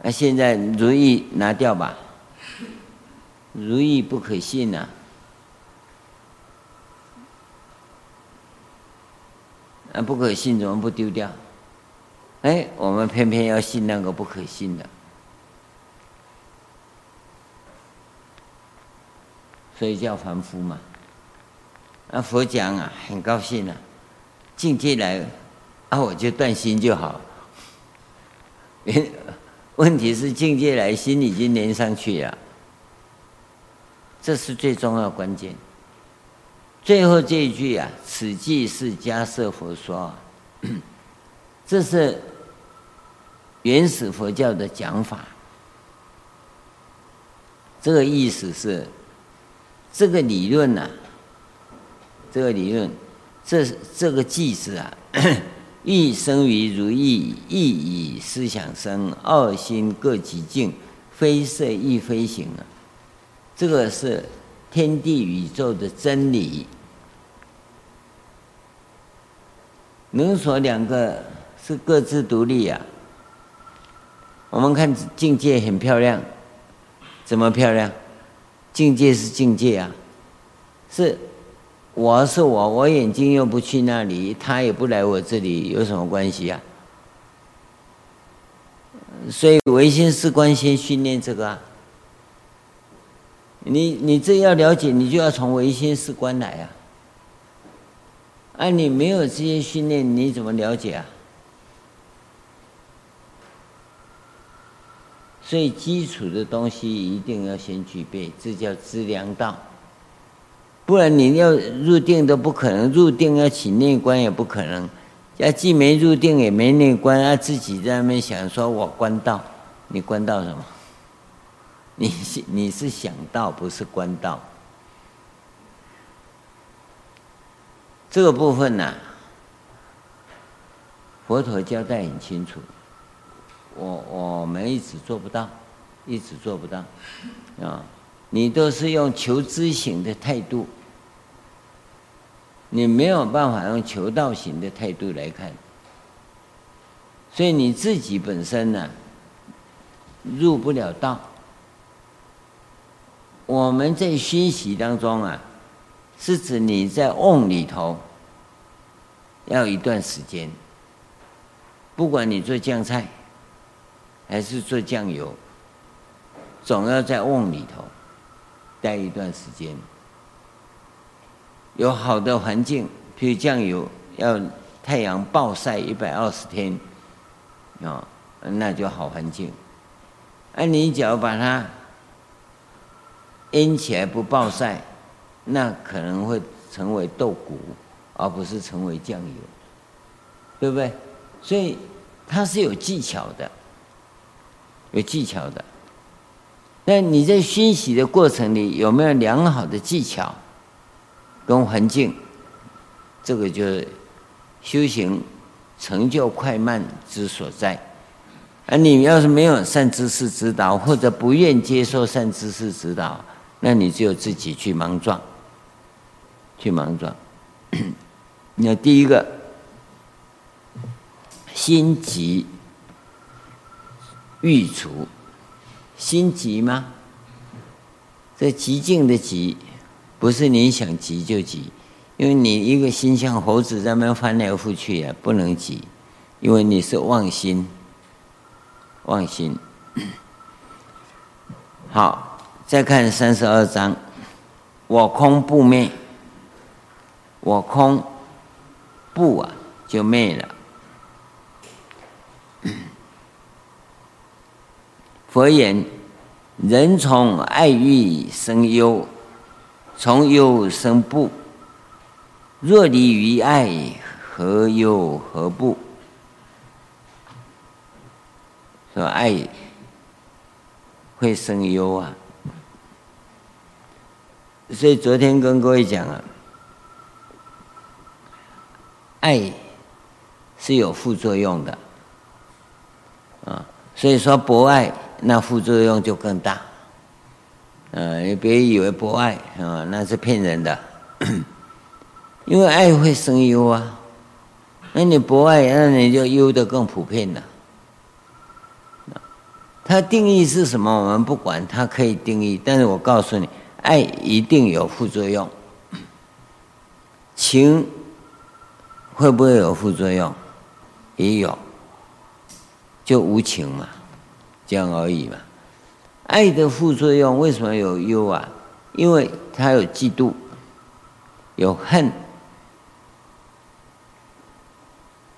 A: 那、现在如意拿掉吧，如意不可信呐、啊，不可信怎么不丢掉？哎，我们偏偏要信那个不可信的，所以叫凡夫嘛。啊佛讲啊，很高兴啊，境界来，啊我就断心就好。问题是境界来，心已经连上去了，这是最重要关键。最后这一句啊，此即是迦叶佛说，这是原始佛教的讲法。这个意思是，这个理论呐、啊，这个理论，这这个句子啊。欲生于如意，意以思想生，二心各极境，非色亦非形啊！这个是天地宇宙的真理。能所两个是各自独立啊。我们看境界很漂亮，怎么漂亮？境界是境界啊，是。我是我，我眼睛又不去那里，他也不来我这里，有什么关系啊？所以唯心是观先训练这个啊。你你这要了解，你就要从唯心是观来啊。啊，你没有这些训练，你怎么了解啊？所以基础的东西一定要先具备，这叫资粮道。不然你要入定都不可能，入定要起内观也不可能。要既没入定也没内观，啊，自己在那边想说我观道，你观道什么？你是你是想到，不是观道。这个部分呢，佛陀交代很清楚，我我们一直做不到，一直做不到，啊。你都是用求知行的态度，你没有办法用求道行的态度来看，所以你自己本身呢，入不了道。我们在熏习当中啊，是指你在瓮里头要一段时间，不管你做酱菜还是做酱油，总要在瓮里头。待一段时间，有好的环境，譬如酱油要太阳暴晒一百二十天，啊，那就好环境。而你只要把它腌起来不暴晒，那可能会成为豆鼓，而不是成为酱油，对不对？所以它是有技巧的，有技巧的。那你在熏洗的过程里有没有良好的技巧跟环境？这个就是修行成就快慢之所在。而你要是没有善知识指导，或者不愿接受善知识指导，那你就自己去莽撞，去莽撞。那第一个心急欲除。心急吗？这急静的急，不是你想急就急，因为你一个心像猴子在那翻来覆去啊，不能急，因为你是妄心，妄心。好，再看三十二章，我空不灭，我空不啊就灭了。佛言：人从爱欲生忧，从忧生不。若离于爱，何忧何怖？说爱会生忧啊！所以昨天跟各位讲了，爱是有副作用的啊，所以说博爱。那副作用就更大，呃，你别以为博爱啊，那是骗人的，因为爱会生忧啊。那你博爱，那你就忧的更普遍了。它定义是什么？我们不管，它可以定义，但是我告诉你，爱一定有副作用。情会不会有副作用？也有，就无情嘛。这样而已嘛。爱的副作用为什么有忧啊？因为它有嫉妒，有恨，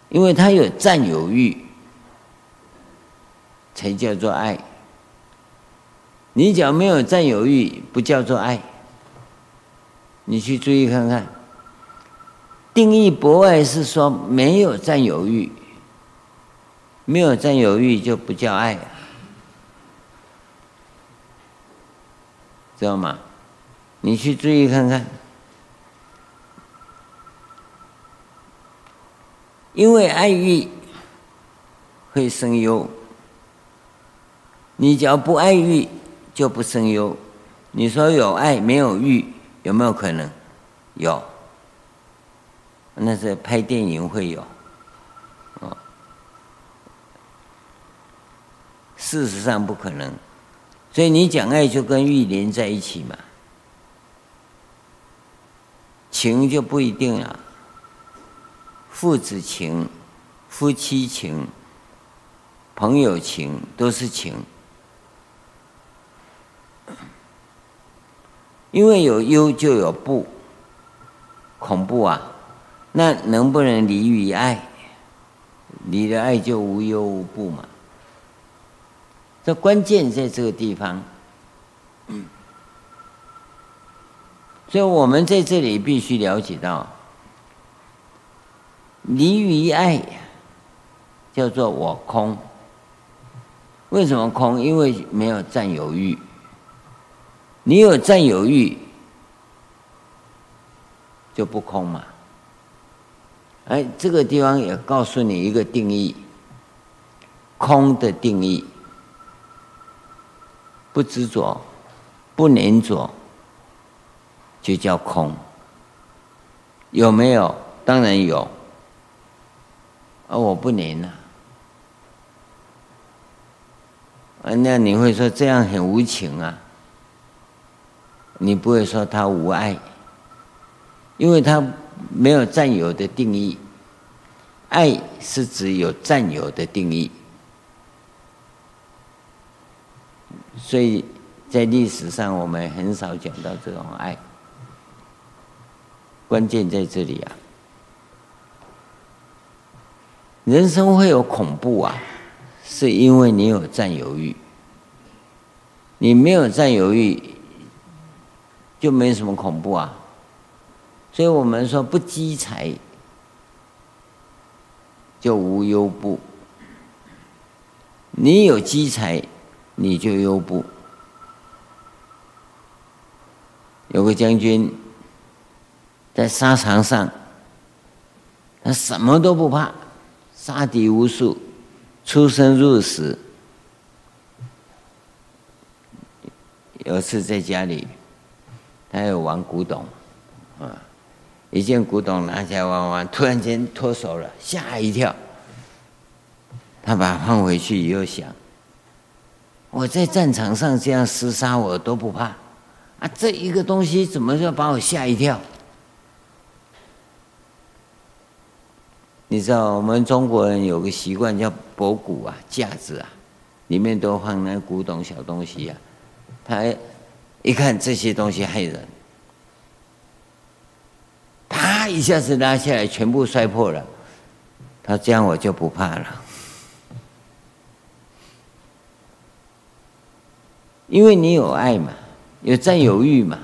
A: 因为它有占有欲，才叫做爱。你只要没有占有欲，不叫做爱。你去注意看看，定义博爱是说没有占有欲，没有占有欲就不叫爱啊。知道吗？你去注意看看，因为爱欲会生忧。你只要不爱欲，就不生忧。你说有爱没有欲，有没有可能？有，那是拍电影会有。哦，事实上不可能。所以你讲爱就跟欲连在一起嘛，情就不一定了。父子情、夫妻情、朋友情都是情，因为有忧就有不，恐怖啊！那能不能离于爱？离了爱就无忧无怖嘛。这关键在这个地方。所以我们在这里必须了解到，离于爱叫做我空。为什么空？因为没有占有欲。你有占有欲，就不空嘛。哎，这个地方也告诉你一个定义：空的定义，不执着，不粘着。就叫空，有没有？当然有，而我不粘呐。啊，那你会说这样很无情啊？你不会说他无爱，因为他没有占有的定义。爱是指有占有的定义，所以在历史上我们很少讲到这种爱。关键在这里啊！人生会有恐怖啊，是因为你有占有欲。你没有占有欲，就没什么恐怖啊。所以我们说不积财，就无忧怖。你有积财，你就忧怖。有个将军。在沙场上，他什么都不怕，杀敌无数，出生入死。有次在家里，他有玩古董，啊，一件古董拿起来玩玩，突然间脱手了，吓一跳。他把放回去以后想，我在战场上这样厮杀我都不怕，啊，这一个东西怎么就把我吓一跳？你知道我们中国人有个习惯叫博古啊，架子啊，里面都放那古董小东西啊。他一看这些东西害人，啪一下子拉下来，全部摔破了。他这样我就不怕了，因为你有爱嘛，有占有欲嘛。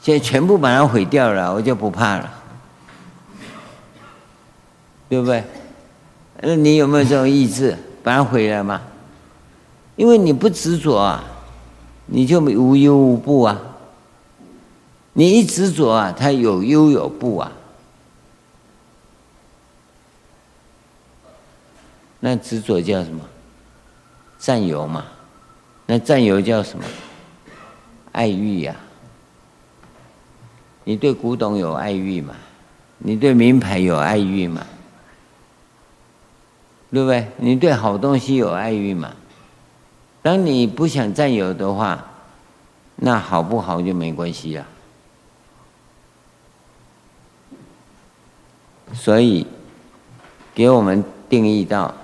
A: 现在全部把它毁掉了，我就不怕了。对不对？那你有没有这种意志把它毁了嘛？因为你不执着啊，你就无忧无怖啊。你一执着啊，它有忧有怖啊。那执着叫什么？占有嘛。那占有叫什么？爱欲呀。你对古董有爱欲嘛？你对名牌有爱欲嘛？对不对？你对好东西有爱欲嘛？当你不想占有的话，那好不好就没关系了。所以，给我们定义到：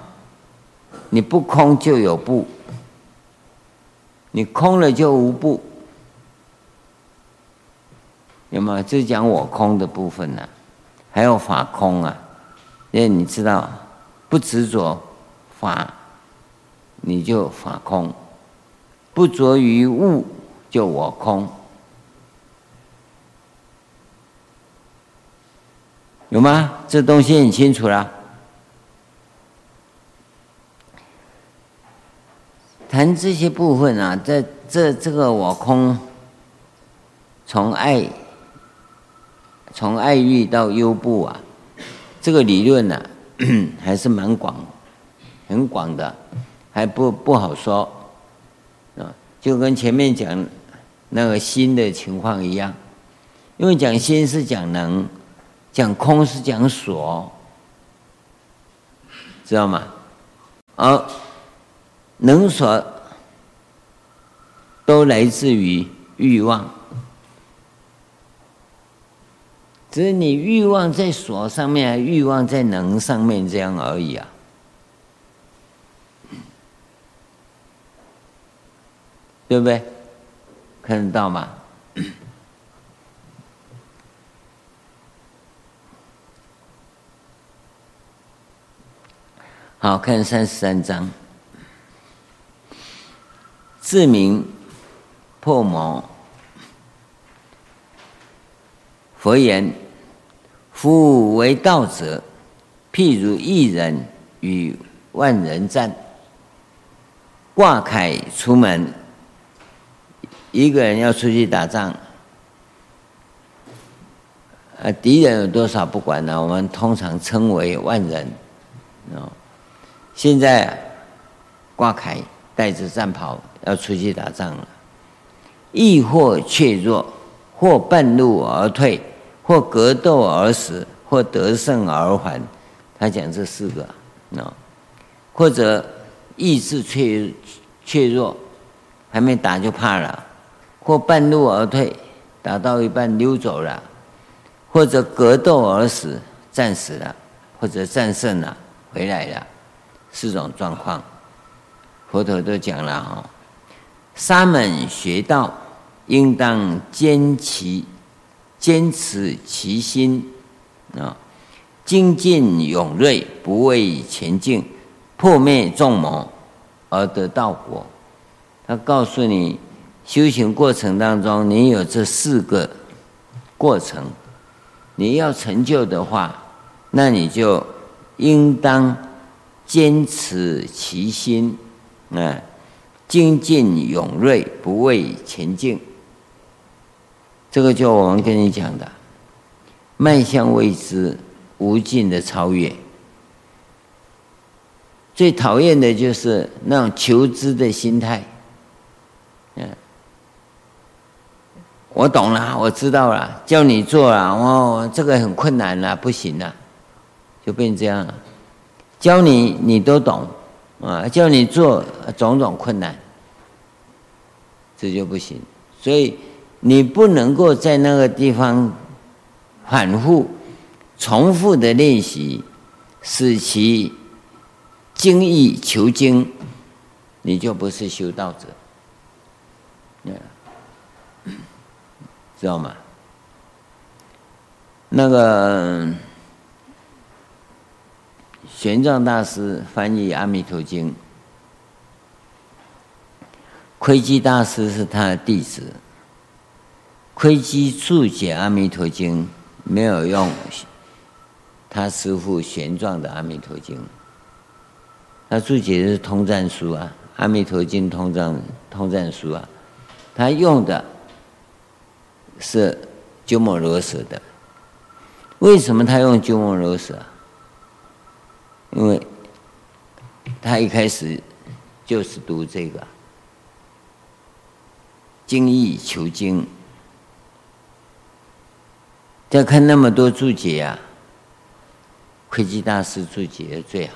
A: 你不空就有不，你空了就无不，有吗？这讲我空的部分呢、还有法空啊，因为你知道。不执着法，你就法空；不着于物，就我空。有吗？这东西很清楚了。谈这些部分啊，在这这个我空，从爱，从爱欲到忧怖啊，这个理论呢、啊。还是蛮广，很广的，还不不好说，啊，就跟前面讲那个心的情况一样，因为讲心是讲能，讲空是讲所，知道吗？啊能所都来自于欲望。只是你欲望在所上面欲望在能上面这样而已啊。对不对？看得到吗？好看三十三章。自明破魔。佛言：夫为道者，譬如一人与万人战，挂铠出门。一个人要出去打仗，啊，敌人有多少不管呢？我们通常称为万人，哦。现在挂铠，带着战袍要出去打仗了，亦或怯弱，或半路而退。或格斗而死，或得胜而还。他讲这四个，啊，或者意志怯怯弱，还没打就怕了；或半路而退，打到一半溜走了；或者格斗而死，战死了；或者战胜了，回来了。四种状况，佛陀都讲了哈。沙门学道，应当坚其。坚持其心啊，精进勇锐，不畏前进，破灭众谋而得道果。他告诉你，修行过程当中，你有这四个过程，你要成就的话，那你就应当坚持其心啊，精进勇锐，不畏前进。这个就我们跟你讲的，迈向未知无尽的超越。最讨厌的就是那种求知的心态。嗯，我懂了，我知道了，叫你做了，哦，这个很困难了，不行了，就变这样了。教你你都懂，啊，叫你做种种困难，这就不行。所以。你不能够在那个地方反复、重复的练习，使其精益求精，你就不是修道者，知道吗？那个玄奘大师翻译《阿弥陀经》，窥基大师是他的弟子。窥基注解《阿弥陀经》，没有用他师父玄奘的《阿弥陀经》，他注解的是通赞书啊，《阿弥陀经通赞通赞书》啊，他用的是鸠摩罗什的。为什么他用鸠摩罗什啊？因为他一开始就是读这个精益求精。要看那么多注解啊，窥基大师注解最好。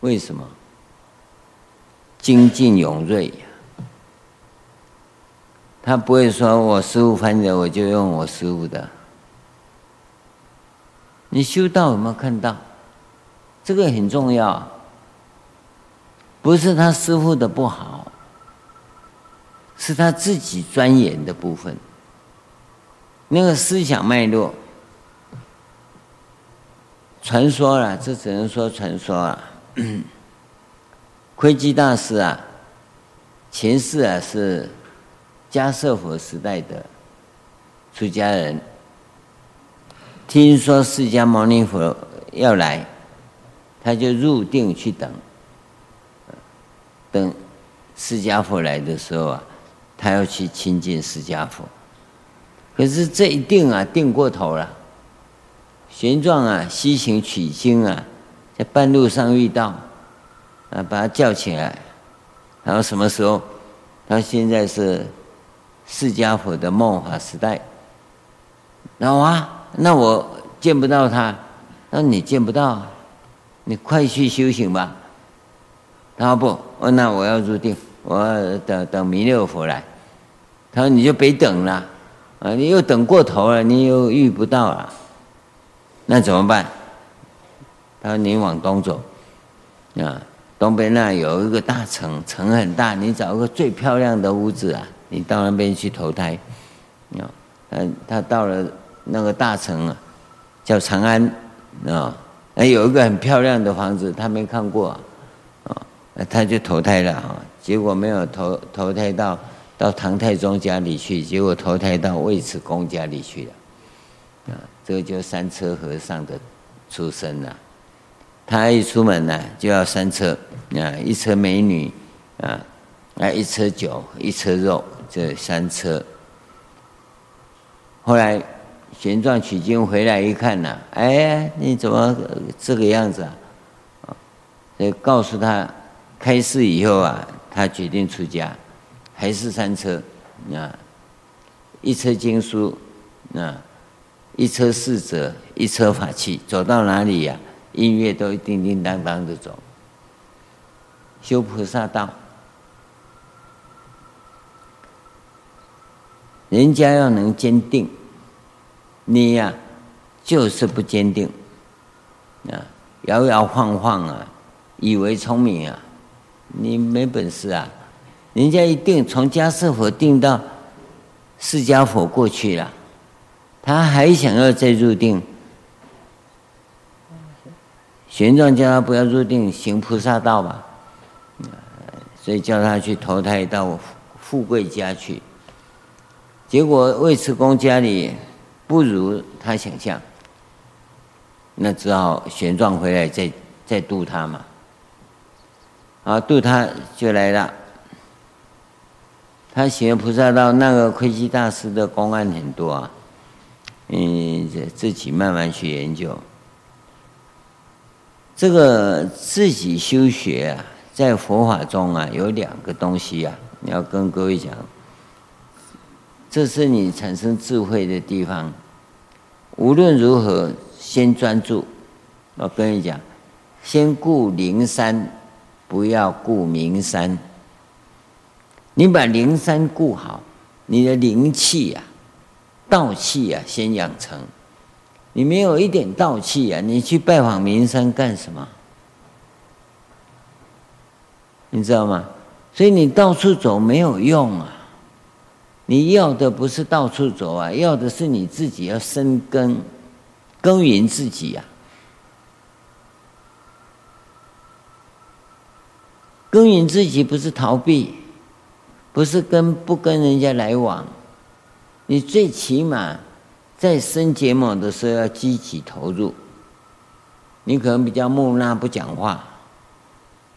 A: 为什么？精进勇锐，他不会说我师父翻译我就用我师父的。你修道有没有看到？这个很重要，不是他师傅的不好。是他自己钻研的部分，那个思想脉络，传说了，这只能说传说啊。窥基大师啊，前世啊是迦叶佛时代的出家人，听说释迦牟尼佛要来，他就入定去等，等释迦佛来的时候啊。他要去亲近释迦佛，可是这一定啊，定过头了。玄奘啊，西行取经啊，在半路上遇到，啊，把他叫起来，然后什么时候？他现在是释迦佛的末法时代。然后啊，那我见不到他，那你见不到，你快去修行吧。他说不，那我要入定。我等等弥勒佛来，他说你就别等了，啊，你又等过头了，你又遇不到了，那怎么办？他说你往东走，啊，东边那有一个大城，城很大，你找一个最漂亮的屋子啊，你到那边去投胎。啊，他到了那个大臣啊，叫长安啊，那有一个很漂亮的房子，他没看过啊，啊，他就投胎了啊，结果没有投投胎到到唐太宗家里去，结果投胎到尉迟恭家里去了。啊，这个就三车和尚的出身了。他一出门呢，就要三车啊，一车美女啊，啊，一车酒，一车肉，这三车。后来玄奘取经回来一看呐，哎，你怎么这个样子啊？所以告诉他，开示以后啊，他决定出家，还是三车啊，一车经书啊。一车侍者，一车法器，走到哪里呀、音乐都叮叮当当的走。修菩萨道，人家要能坚定，你呀、就是不坚定，啊，摇摇晃晃啊，以为聪明啊，你没本事啊！人家一定从家世佛定到释迦佛过去了。他还想要再入定，玄奘叫他不要入定，行菩萨道吧，所以叫他去投胎到富贵家去。结果尉迟恭家里不如他想象，那只好旋转回来再再度他嘛。啊，度他就来了。他行菩萨道，那个窥基大师的公案很多啊。嗯，自己慢慢去研究。这个自己修学啊，在佛法中啊，有两个东西啊，你要跟各位讲，这是你产生智慧的地方。无论如何，先专注。我跟你讲，先顾灵山，不要顾名山。你把灵山顾好，你的灵气呀。道气啊，先养成。你没有一点道气啊，你去拜访名山干什么？你知道吗？所以你到处走没有用啊。你要的不是到处走啊，要的是你自己要生根，耕耘自己呀、啊。耕耘自己不是逃避，不是跟不跟人家来往。你最起码在生结盟的时候要积极投入。你可能比较木讷不讲话，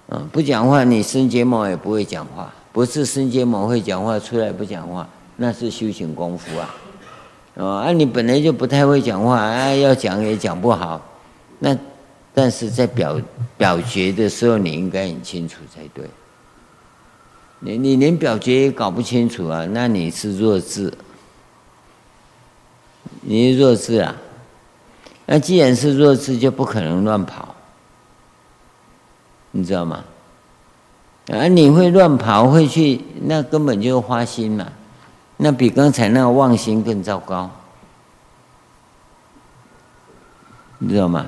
A: 嗯，不讲话，你生结盟也不会讲话。不是生结盟会讲话，出来不讲话，那是修行功夫啊。哦啊，你本来就不太会讲话，啊，要讲也讲不好。那但是在表 表决的时候，你应该很清楚才对。你你连表决也搞不清楚啊，那你是弱智。你是弱智啊？那既然是弱智，就不可能乱跑，你知道吗？啊，你会乱跑，会去，那根本就是花心嘛，那比刚才那个妄心更糟糕，你知道吗？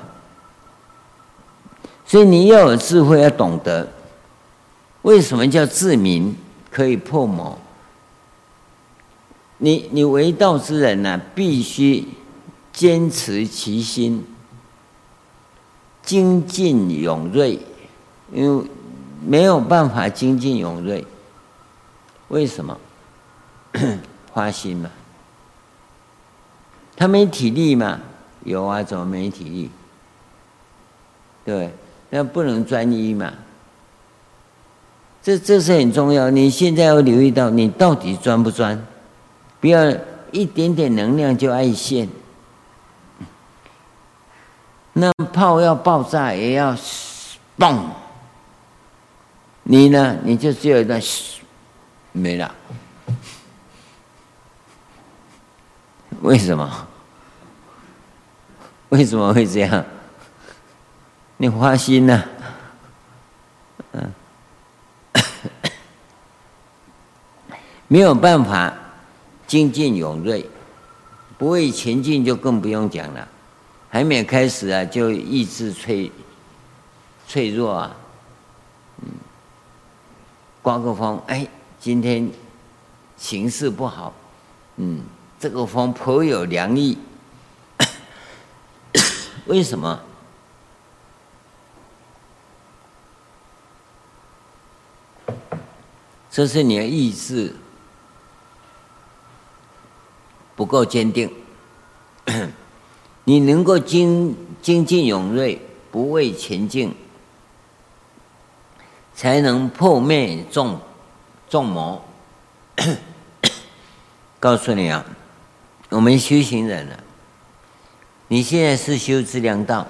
A: 所以你要有智慧，要懂得为什么叫自明可以破魔。你你为道之人呢、必须坚持其心，精进勇锐，因为没有办法精进勇锐。为什么？花心嘛。他没体力嘛？有啊，怎么没体力？对，那不能专一嘛。这这是很重要。你现在要留意到，你到底专不专？不要一点点能量就爱现，那炮要爆炸也要嘣。你呢？你就只有一段没了。为什么？为什么会这样？你花心呢？嗯，没有办法。精进勇锐，不会前进就更不用讲了。还没开始啊，就意志脆脆弱啊，嗯，刮个风，哎，今天形势不好，嗯，这个风颇有凉意，为什么？这是你的意志不够坚定，你能够精精进勇锐，不畏前进，才能破灭众众魔。告诉你啊，我们修行人啊，你现在是修资粮道，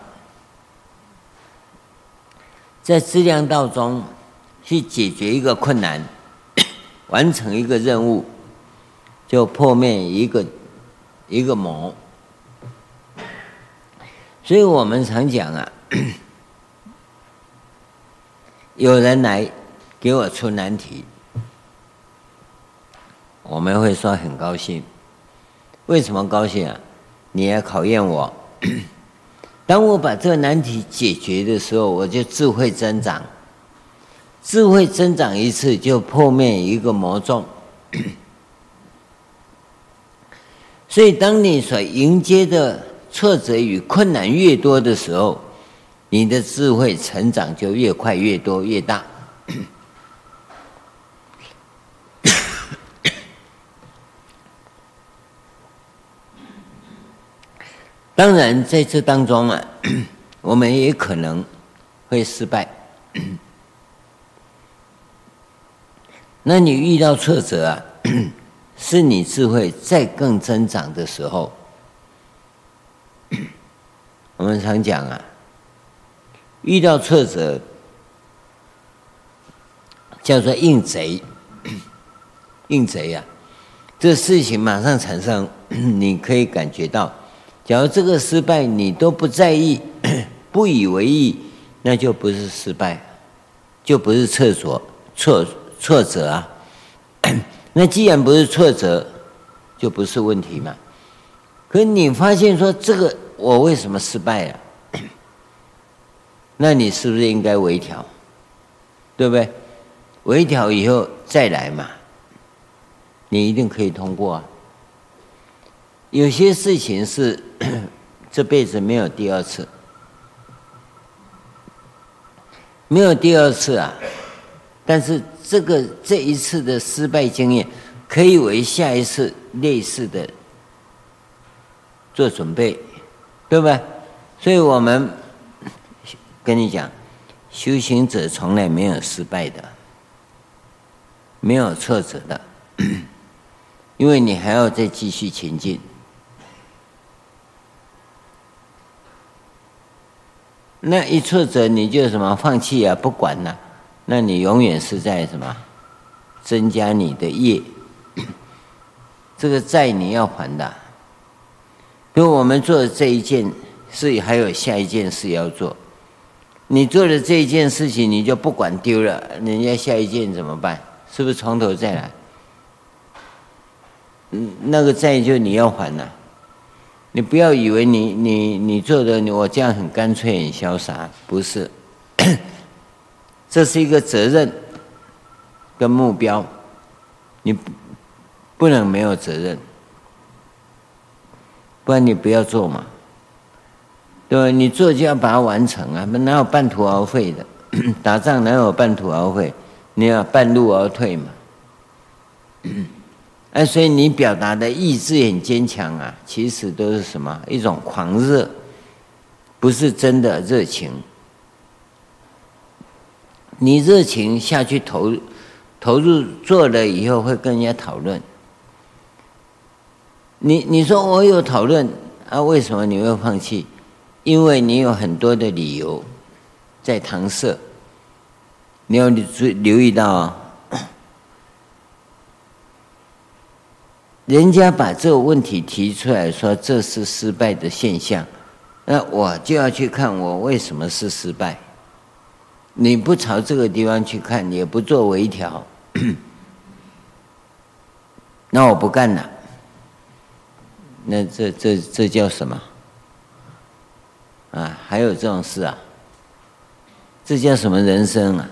A: 在资粮道中去解决一个困难。完成一个任务，就破灭一个一个魔。所以我们常讲啊，有人来给我出难题，我们会说很高兴。为什么高兴啊？你要考验我。当我把这个难题解决的时候，我就智慧增长。智慧增长一次，就破灭一个魔众。所以，当你所迎接的挫折与困难越多的时候，你的智慧成长就越快、越多、越大。当然，在这当中啊，我们也可能会失败。那你遇到挫折啊，是你智慧再更增长的时候。我们常讲啊，遇到挫折叫做应贼，应贼呀，这事情马上产生，你可以感觉到，假如这个失败你都不在意、不以为意，那就不是失败，就不是厕所错。挫折啊，那既然不是挫折，就不是问题嘛。可你发现说这个我为什么失败了？那你是不是应该微调？对不对？微调以后再来嘛，你一定可以通过啊。有些事情是 这辈子没有第二次，没有第二次啊，但是。这个这一次的失败经验，可以为下一次类似的做准备，对吧？所以我们 跟你讲，修行者从来没有失败的，没有挫折的，因为你还要再继续前进。那一挫折你就什么放弃啊？不管了。那你永远是在什么？增加你的业，这个债你要还的。因为我们做的这一件事，还有下一件事要做。你做的这一件事情，你就不管丢了，人家下一件怎么办？是不是从头再来？嗯，那个债就你要还了。你不要以为你你你做的，我这样很干脆很潇洒，不是。这是一个责任跟目标，你不能没有责任，不然你不要做嘛。对，你做就要把它完成啊，哪有半途而废的？打仗哪有半途而废？你要半路而退嘛。哎，所以你表达的意志很坚强啊，其实都是什么？一种狂热，不是真的热情。你热情下去投投入做了以后，会跟人家讨论。你你说我有讨论啊？为什么你会放弃？因为你有很多的理由在搪塞。你要注留意到啊，人家把这个问题提出来说，这是失败的现象，那我就要去看我为什么是失败。你不朝这个地方去看，也不做微调，那我不干了。那这这这叫什么？啊，还有这种事啊？这叫什么人生啊？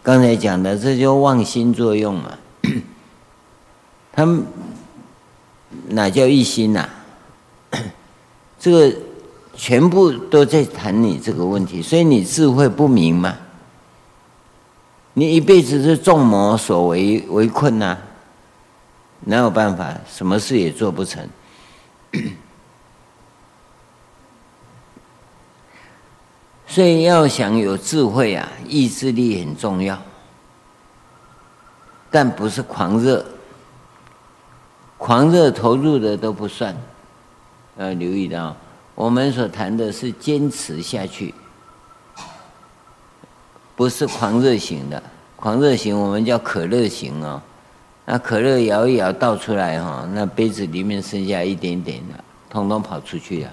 A: 刚才讲的，这叫妄心作用嘛。他们哪叫一心呐、这个全部都在谈你这个问题，所以你智慧不明嘛。你一辈子是众魔所围围困呐、哪有办法？什么事也做不成。所以要想有智慧啊，意志力很重要，但不是狂热，狂热投入的都不算。要留意到，我们所谈的是坚持下去，不是狂热型的。狂热型我们叫可乐型哦，那可乐摇一摇倒出来哈，那杯子里面剩下一点点的，通通跑出去了。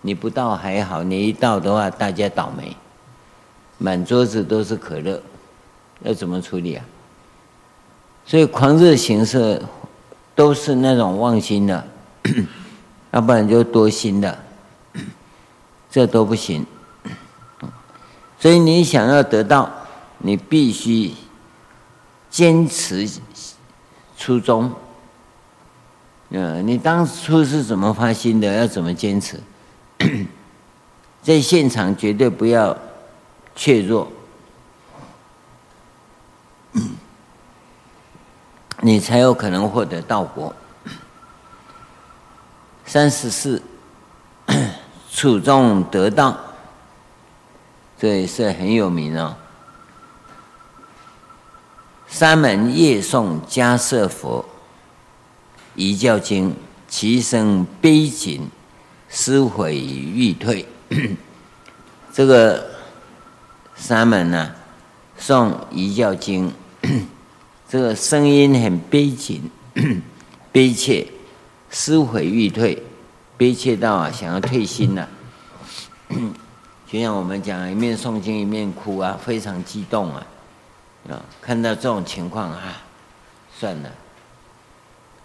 A: 你不倒还好，你一倒的话，大家倒霉，满桌子都是可乐，要怎么处理啊？所以狂热形式都是那种妄心的，要不然就多心的，这都不行。所以你想要得到，你必须坚持初衷。嗯，你当初是怎么发心的？要怎么坚持？在现场绝对不要怯弱，你才有可能获得道果。三十四，处中得道，这也是很有名哦。三门夜诵迦叶佛，遗教经，其声悲紧。思悔欲退，这个三门呢，诵遗教经，这个声音很悲情、悲切，思悔欲退，悲切到啊想要退心了。就像我们讲，一面诵经一面哭啊，非常激动啊，啊，看到这种情况啊，算了，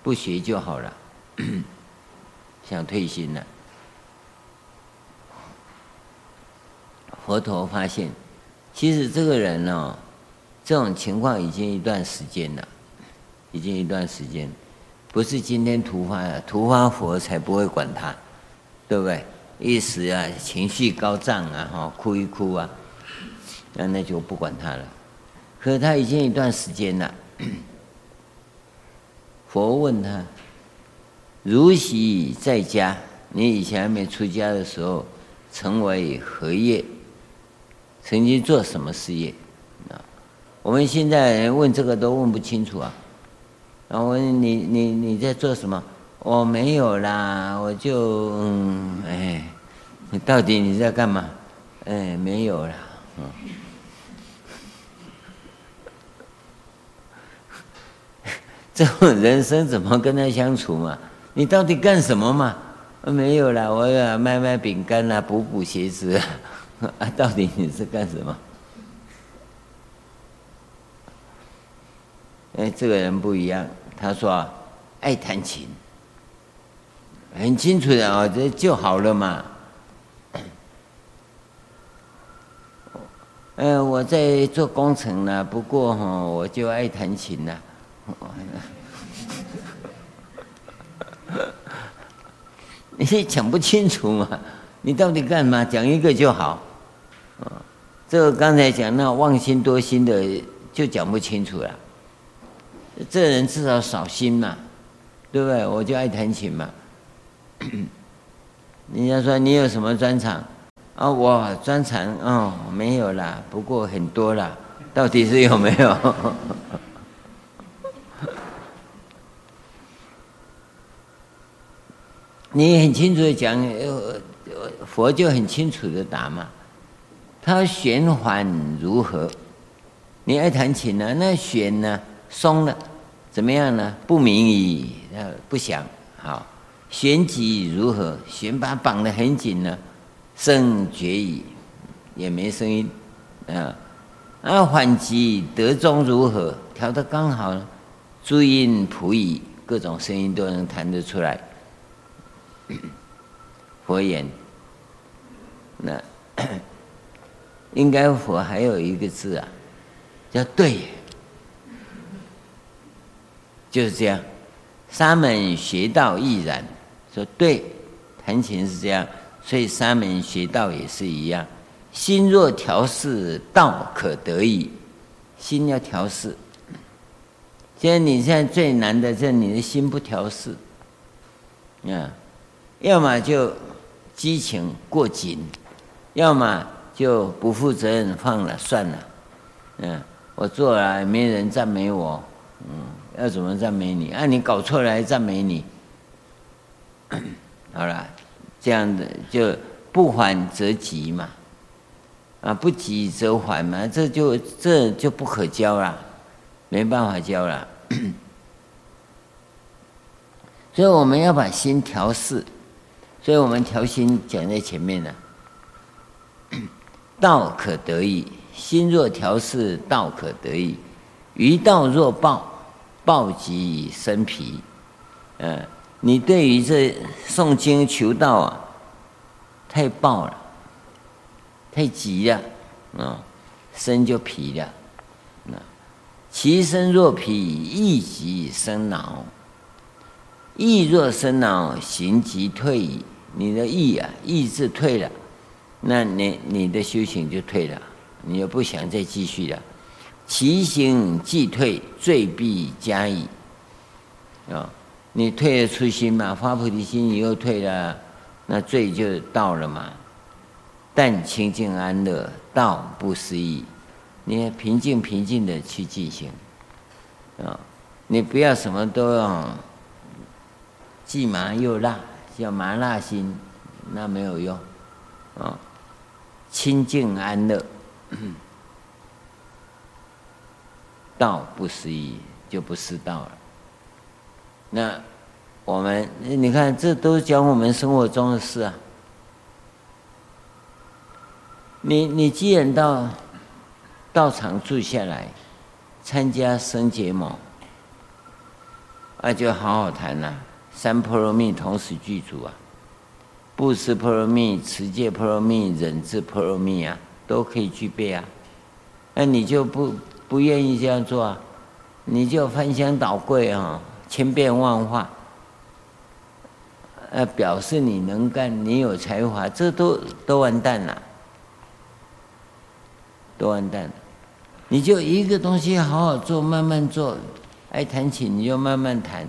A: 不学就好了，想退心了。佛陀发现，其实这个人哦，这种情况已经一段时间了，已经一段时间，不是今天突发的，突发佛才不会管他，对不对？一时啊，情绪高涨啊，哈，哭一哭啊，那那就不管他了。可是他已经一段时间了，佛问他：如昔在家，你以前还没出家的时候，曾为何业？曾经做什么事业？我们现在问这个都问不清楚啊。然后问你你你在做什么？我没有啦，我就嗯，哎，你到底你在干嘛？哎，没有啦。嗯，这种人生怎么跟他相处嘛？你到底干什么嘛？没有啦，我要卖卖饼干啦，补补鞋子。啊，到底你是干什么？这个人不一样。他说：“爱弹琴，很清楚的啊，这就好了嘛。”嗯，我在做工程呢，不过哈，我就爱弹琴呐。你讲不清楚嘛？你到底干嘛？讲一个就好。这个刚才讲那妄心多心的就讲不清楚了。这人至少少心嘛，对不对？我就爱弹琴嘛。人家说你有什么专长？啊，我专长哦没有啦，不过很多啦，到底是有没有？你很清楚的讲，佛就很清楚的答嘛。他弦缓如何？你爱弹琴呢？那弦呢？松了，怎么样呢？不明矣，不响。好，弦急如何？弦把绑得很紧呢，声绝矣，也没声音。啊，啊，缓急得中如何？调得刚好，诸音谱矣，各种声音都能弹得出来。佛言，那。应该佛还有一个字啊，叫对，就是这样。沙门学道亦然，说对，弹琴是这样，所以沙门学道也是一样。心若调适，道可得矣。心要调适。现在你现在最难的，是你的心不调适。啊，要么就激情过紧，要么就不负责任，放了算了。嗯，我做了没人赞美我，嗯，要怎么赞美你？啊，你搞错了还赞美你？好了，这样的就不缓则急嘛。啊，不急则缓嘛，这就这就不可教了，没办法教了。所以我们要把心调适，所以我们调心讲在前面呢。道可得矣，心若调适，道可得矣。于道若报暴，极生疲。嗯，你对于这诵经求道啊，太暴了。太急了，啊，身就疲了，那其身若疲，意即生恼。意若生恼，行即退矣。你的意啊，意志退了，那你你的修行就退了，你又不想再继续了。其行既退，罪必加矣。啊，你退了初心嘛，发菩提心，你又退了，那罪就到了嘛。但清净安乐，道不思议。你平静平静的去进行，啊，你不要什么都要既麻又辣，叫麻辣心，那没有用，啊，清净安乐，道不思议，就不是道了。那我们你看，这都是讲我们生活中的事啊。你你既然到道场住下来，参加僧结盟，那就好好谈呐、啊。三波罗蜜同时具足啊，布施波罗蜜、持戒波罗蜜、忍智波罗蜜啊，都可以具备啊。那你就不不愿意这样做啊？你就翻箱倒柜啊，千变万化，呃，表示你能干，你有才华，这都都完蛋了。都完蛋了，你就一个东西好好做，慢慢做。爱弹琴你就慢慢弹。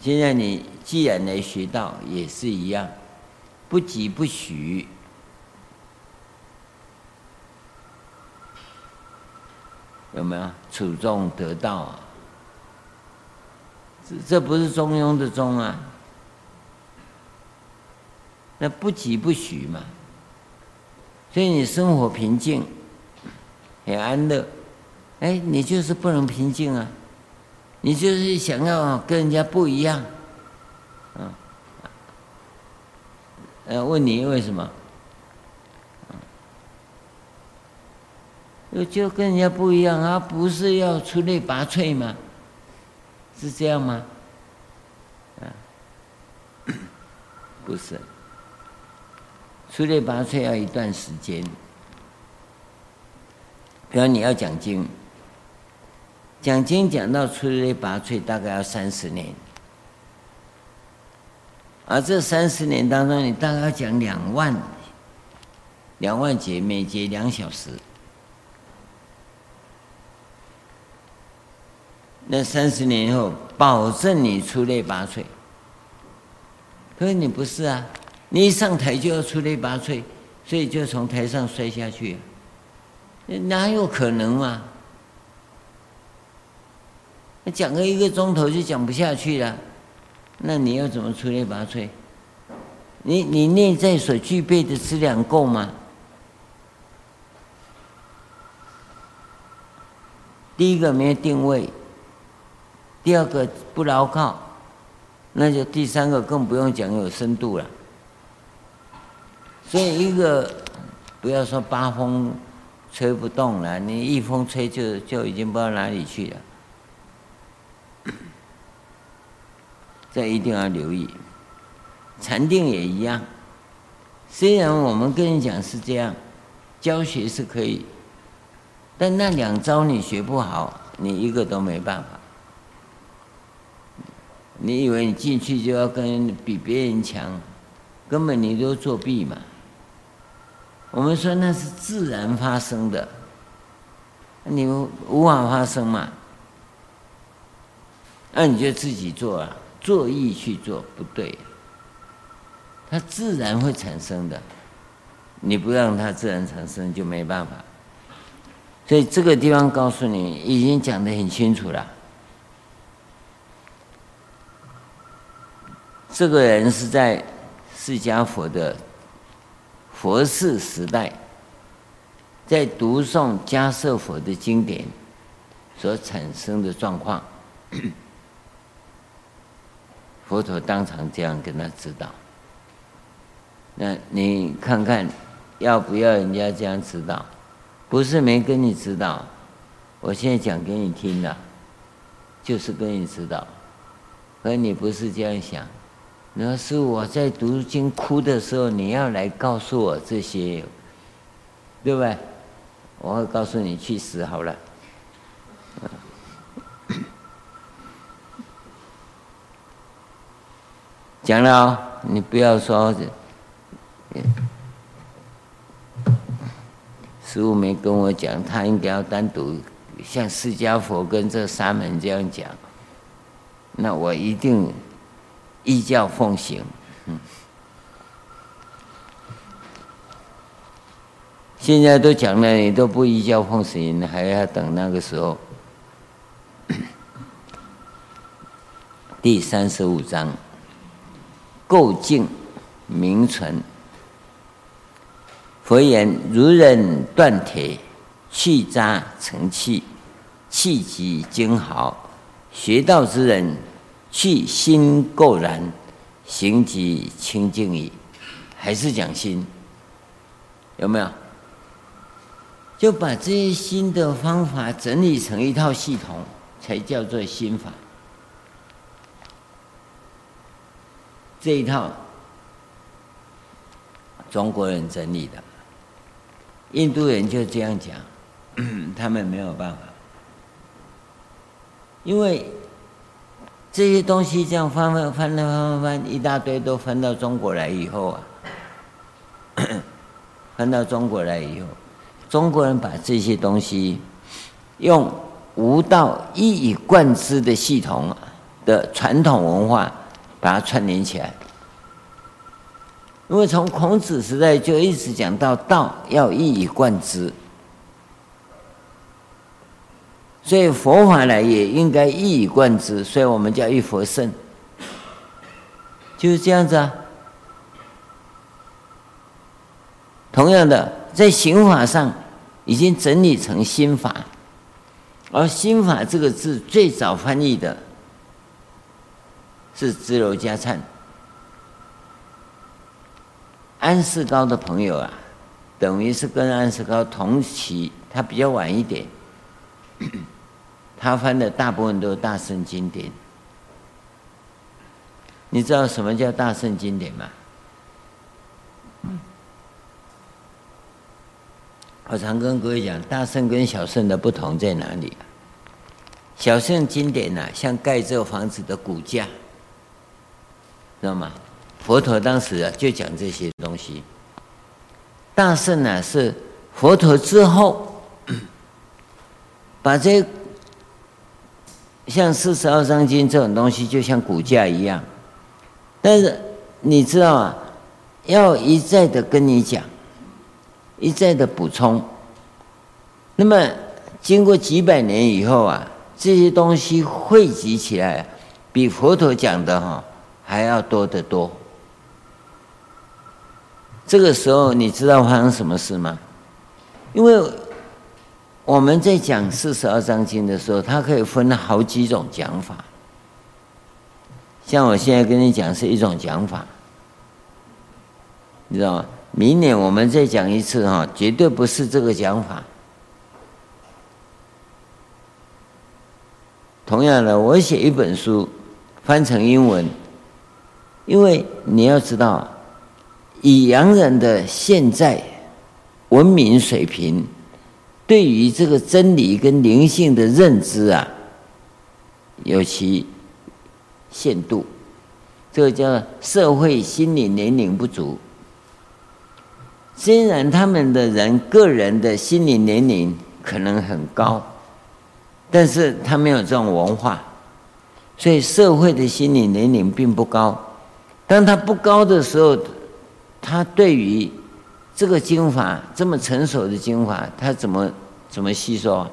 A: 现在你既然来学道，也是一样，不疾不徐，有没有？处众得道啊，这这不是中庸的中啊，那不疾不徐嘛。所以你生活平静，很安乐，哎，你就是不能平静啊！你就是想要跟人家不一样，嗯，呃，问你为什么？嗯，就跟人家不一样啊，不是要出类拔萃吗？是这样吗？啊，不是。出类拔萃要一段时间，比如你要讲经，讲经讲到出类拔萃，大概要三十年，而这三十年当中，你大概要讲两万两万节，每节两小时，那三十年以后，保证你出类拔萃。可是你不是啊。你一上台就要出类拔萃，所以就从台上摔下去，哪有可能嘛？那讲个一个钟头就讲不下去了，那你要怎么出类拔萃？你你内在所具备的资粮够吗？第一个没有定位，第二个不牢靠，那就第三个更不用讲有深度了。所以一个，不要说八风吹不动了，你一风吹就就已经不知道哪里去了。这一定要留意，禅定也一样。虽然我们跟你讲是这样，教学是可以，但那两招你学不好，你一个都没办法。你以为你进去就要跟比别人强，根本你都作弊嘛。我们说那是自然发生的，你无法发生嘛？那你就自己做啊，作意去做不对，它自然会产生的，你不让它自然产生就没办法。所以这个地方告诉你，已经讲得很清楚了。这个人是在释迦佛的佛世时代，在读诵迦叶佛的经典所产生的状况，佛陀当场这样跟他指导。那你看看要不要人家这样指导？不是没跟你指导，我现在讲给你听的，就是跟你指导，可你不是这样想。那是我在读经哭的时候，你要来告诉我这些，对不对？我会告诉你去死好了。讲了哦，你不要说，师父没跟我讲，他应该要单独像释迦佛跟这沙门这样讲，那我一定。依教奉行，嗯，现在都讲了，你都不依教奉行，还要等那个时候。第三十五章，垢净名存。佛言：如人断铁，去渣成器，气极精毫。学道之人。去心垢然，行即清净矣。还是讲心，有没有？就把这些新的方法整理成一套系统，才叫做心法。这一套中国人整理的，印度人就这样讲，他们没有办法，因为。这些东西这样翻翻翻翻翻翻一大堆，都翻到中国来以后啊，翻到中国来以后，中国人把这些东西用悟道一以贯之的系统的传统文化把它串联起来。因为从孔子时代就一直讲到道要一以贯之。所以佛法呢，也应该一以贯之，所以我们叫一佛圣，就是这样子啊。同样的，在行法上已经整理成心法，而心法这个字最早翻译的是支娄迦璨，安世高的朋友啊，等于是跟安世高同期，他比较晚一点。他翻的大部分都是大圣经典，你知道什么叫大圣经典吗？我常跟各位讲，大圣跟小圣的不同在哪里？小圣经典呢，像盖这房子的骨架，知道吗？佛陀当时啊就讲这些东西。大圣呢是佛陀之后把这。像四十二章经这种东西，就像骨架一样。但是你知道啊，要一再的跟你讲，一再的补充。那么经过几百年以后啊，这些东西汇集起来，比佛陀讲的哈还要多得多。这个时候你知道发生什么事吗？因为。我们在讲四十二章经的时候，它可以分好几种讲法。像我现在跟你讲是一种讲法，你知道吗？明年我们再讲一次哈，绝对不是这个讲法。同样的，我写一本书，翻成英文，因为你要知道，以洋人的现在文明水平。对于这个真理跟灵性的认知啊，有其限度，这个叫社会心理年龄不足。虽然他们的人个人的心理年龄可能很高，但是他没有这种文化，所以社会的心理年龄并不高。当他不高的时候，他对于这个经法这么成熟的经法，他怎么怎么吸收？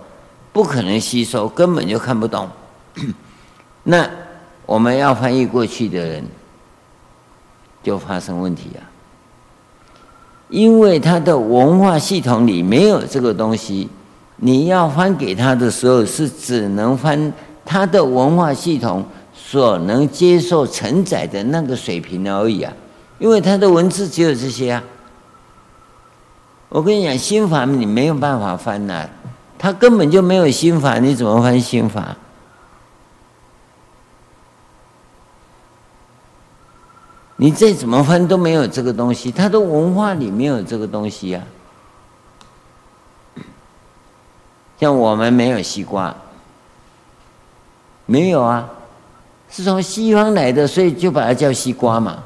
A: 不可能吸收，根本就看不懂。那我们要翻译过去的人，就发生问题啊，因为他的文化系统里没有这个东西，你要翻给他的时候，是只能翻他的文化系统所能接受承载的那个水平而已啊，因为他的文字只有这些啊。我跟你讲，心法你没有办法翻呐、他根本就没有心法，你怎么翻心法？你再怎么翻都没有这个东西，他的文化里没有这个东西呀、啊。像我们没有西瓜，没有啊，是从西方来的，所以就把它叫西瓜嘛。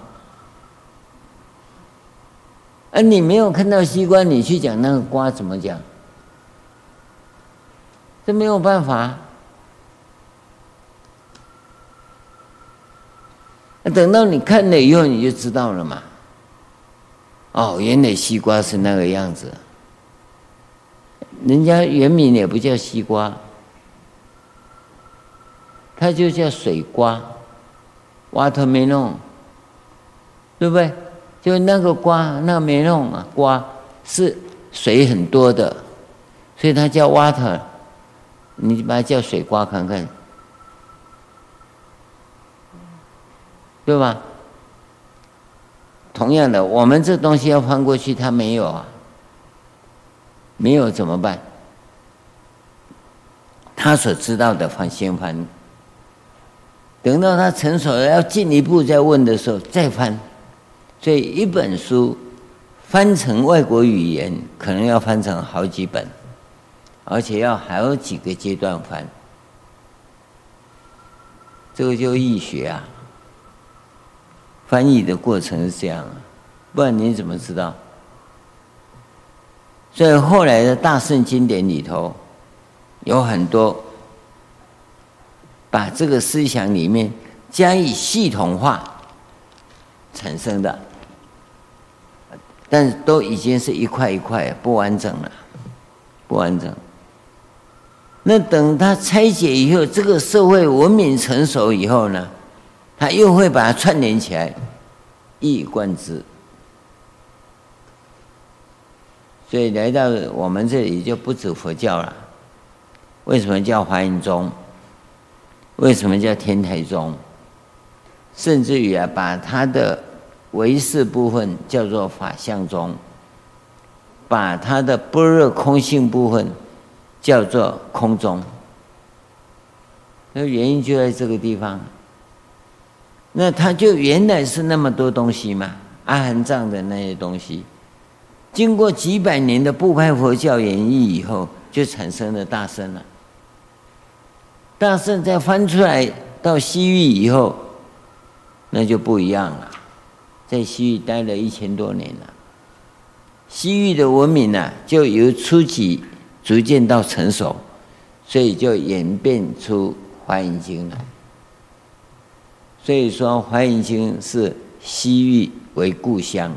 A: 而你没有看到西瓜，你去讲那个瓜怎么讲？这没有办法。等到你看了以后，你就知道了嘛。哦，原来西瓜是那个样子。人家原名也不叫西瓜，它就叫水瓜，watermelon，对不对？就那个瓜，那个 melon 啊，瓜是水很多的，所以它叫 water。你把它叫水瓜看看，对吧？同样的，我们这东西要翻过去，它没有啊，没有怎么办？他所知道的翻先翻，等到他成熟了，要进一步再问的时候再翻。所以一本书翻成外国语言，可能要翻成好几本，而且要还有几个阶段翻。这个就易学啊，翻译的过程是这样啊，不然你怎么知道？所以后来的大圣经典里头，有很多把这个思想里面加以系统化产生的。但是都已经是一块一块不完整了，不完整。那等他拆解以后，这个社会文明成熟以后呢，他又会把它串联起来，一以贯之。所以来到我们这里就不止佛教了。为什么叫华严宗？为什么叫天台宗？甚至于啊，把他的。唯识部分叫做法相宗，把它的般若空性部分叫做空中。那原因就在这个地方。那它就原来是那么多东西嘛，阿含藏的那些东西，经过几百年的不派佛教演绎以后，就产生了大圣了。大圣再翻出来到西域以后，那就不一样了。在西域待了一千多年了，西域的文明呢、啊，就由初级逐渐到成熟，所以就演变出《华严经》来。所以说，《华严经》是西域为故乡，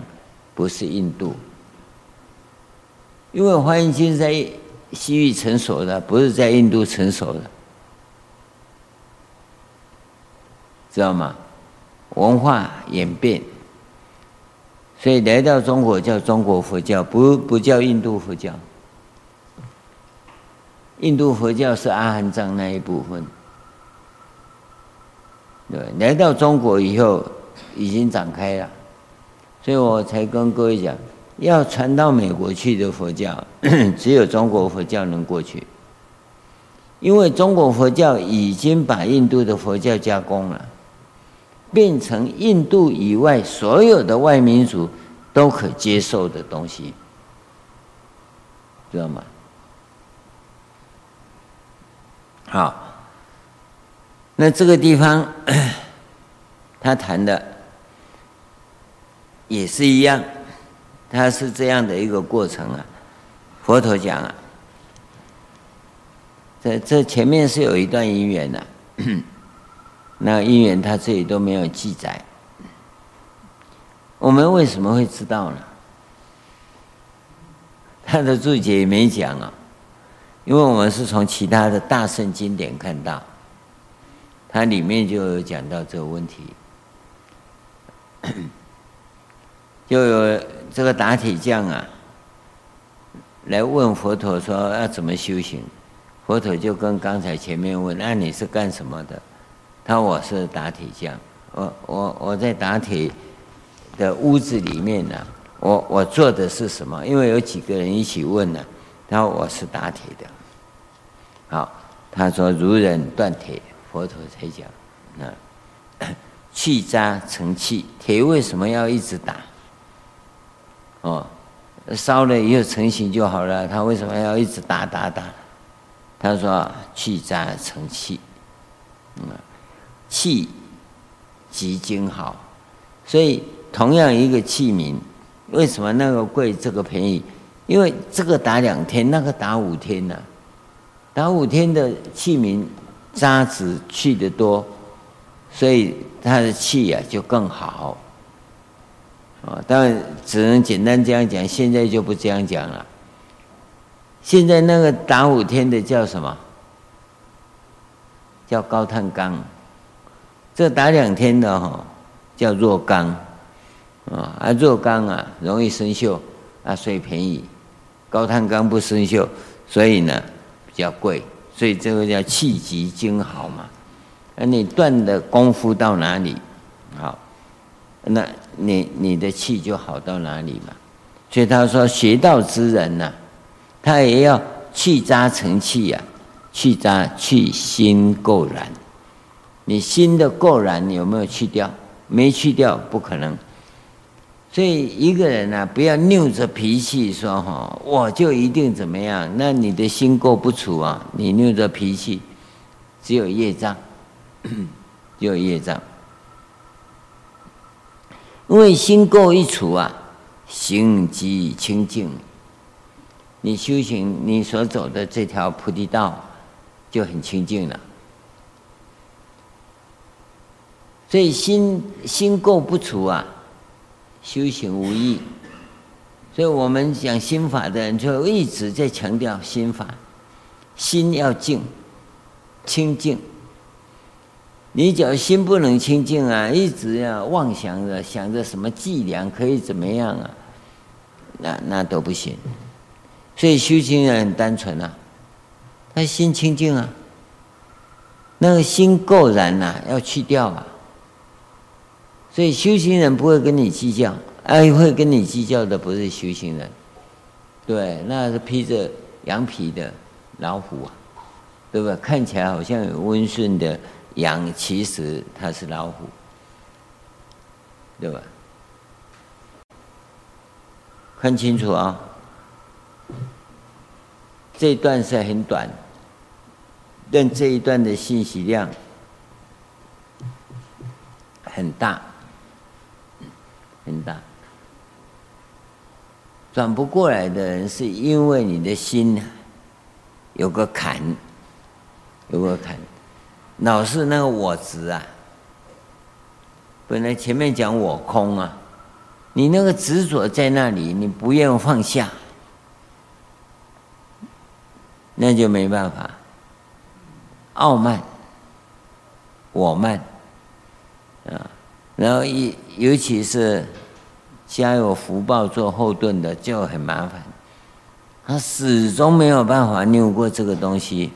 A: 不是印度。因为《华严经》在西域成熟的，不是在印度成熟的，知道吗？文化演变。所以来到中国叫中国佛教，不不叫印度佛教。印度佛教是阿含藏那一部分。对，来到中国以后已经展开了，所以我才跟各位讲，要传到美国去的佛教，只有中国佛教能过去，因为中国佛教已经把印度的佛教加工了。变成印度以外所有的外民族都可接受的东西，知道吗？好，那这个地方他谈的也是一样，他是这样的一个过程啊。佛陀讲啊，这这前面是有一段因缘的，那因缘他这里都没有记载。我们为什么会知道呢？他的注解也没讲啊。因为我们是从其他的大圣经典看到，它里面就有讲到这个问题，就有这个打铁匠啊，来问佛陀说要怎么修行，佛陀就跟刚才前面问，那你是干什么的？他说我是打铁匠，我我我在打铁的屋子里面呢，我我做的是什么？因为有几个人一起问呢。他说我是打铁的，好，他说如人断铁，佛陀才讲，那去渣成器，铁为什么要一直打？哦，烧了以后成型就好了，他为什么要一直打打打？他说去渣成器，嗯，器极精好，所以同样一个器皿，为什么那个贵，这个便宜？因为这个打两天，那个打五天呢、打五天的器皿渣子去得多，所以它的气呀、啊、就更好。啊，当然只能简单这样讲，现在就不这样讲了。现在那个打五天的叫什么？叫高碳钢。这打两天的哈叫弱钢。啊，啊弱钢啊容易生锈啊，所以便宜。高碳钢不生锈，所以呢比较贵，所以这个叫气极精好嘛。那你断的功夫到哪里，好，那你你的气就好到哪里嘛。所以他说学道之人呐、他也要去渣成器呀、啊，去渣去心垢染。你心的垢染有没有去掉？没去掉，不可能。所以一个人啊，不要拗着脾气说哈，我就一定怎么样。那你的心垢不除啊，你拗着脾气，只有业障，只有业障。因为心垢一除啊，心即清净。你修行，你所走的这条菩提道就很清净了。所以心心垢不除啊。修行无益，所以我们讲心法的人就一直在强调心法，心要静，清净。你只要心不能清净啊，一直要妄想着想着什么伎俩可以怎么样啊，那那都不行。所以修行人很单纯啊，他心清净啊，那个心垢染呐，要去掉啊。所以修行人不会跟你计较，哎，会跟你计较的不是修行人，对，那是披着羊皮的老虎啊，对吧？看起来好像有温顺的羊，其实它是老虎，对吧？看清楚啊，这一段是很短，但这一段的信息量很大。很大，转不过来的人是因为你的心有个坎，有个坎，老是那个我执啊。本来前面讲我空啊，你那个执着在那里，你不愿放下，那就没办法。傲慢，我慢，啊。然后一尤其是家有福报做后盾的就很麻烦，他始终没有办法拗过这个东西，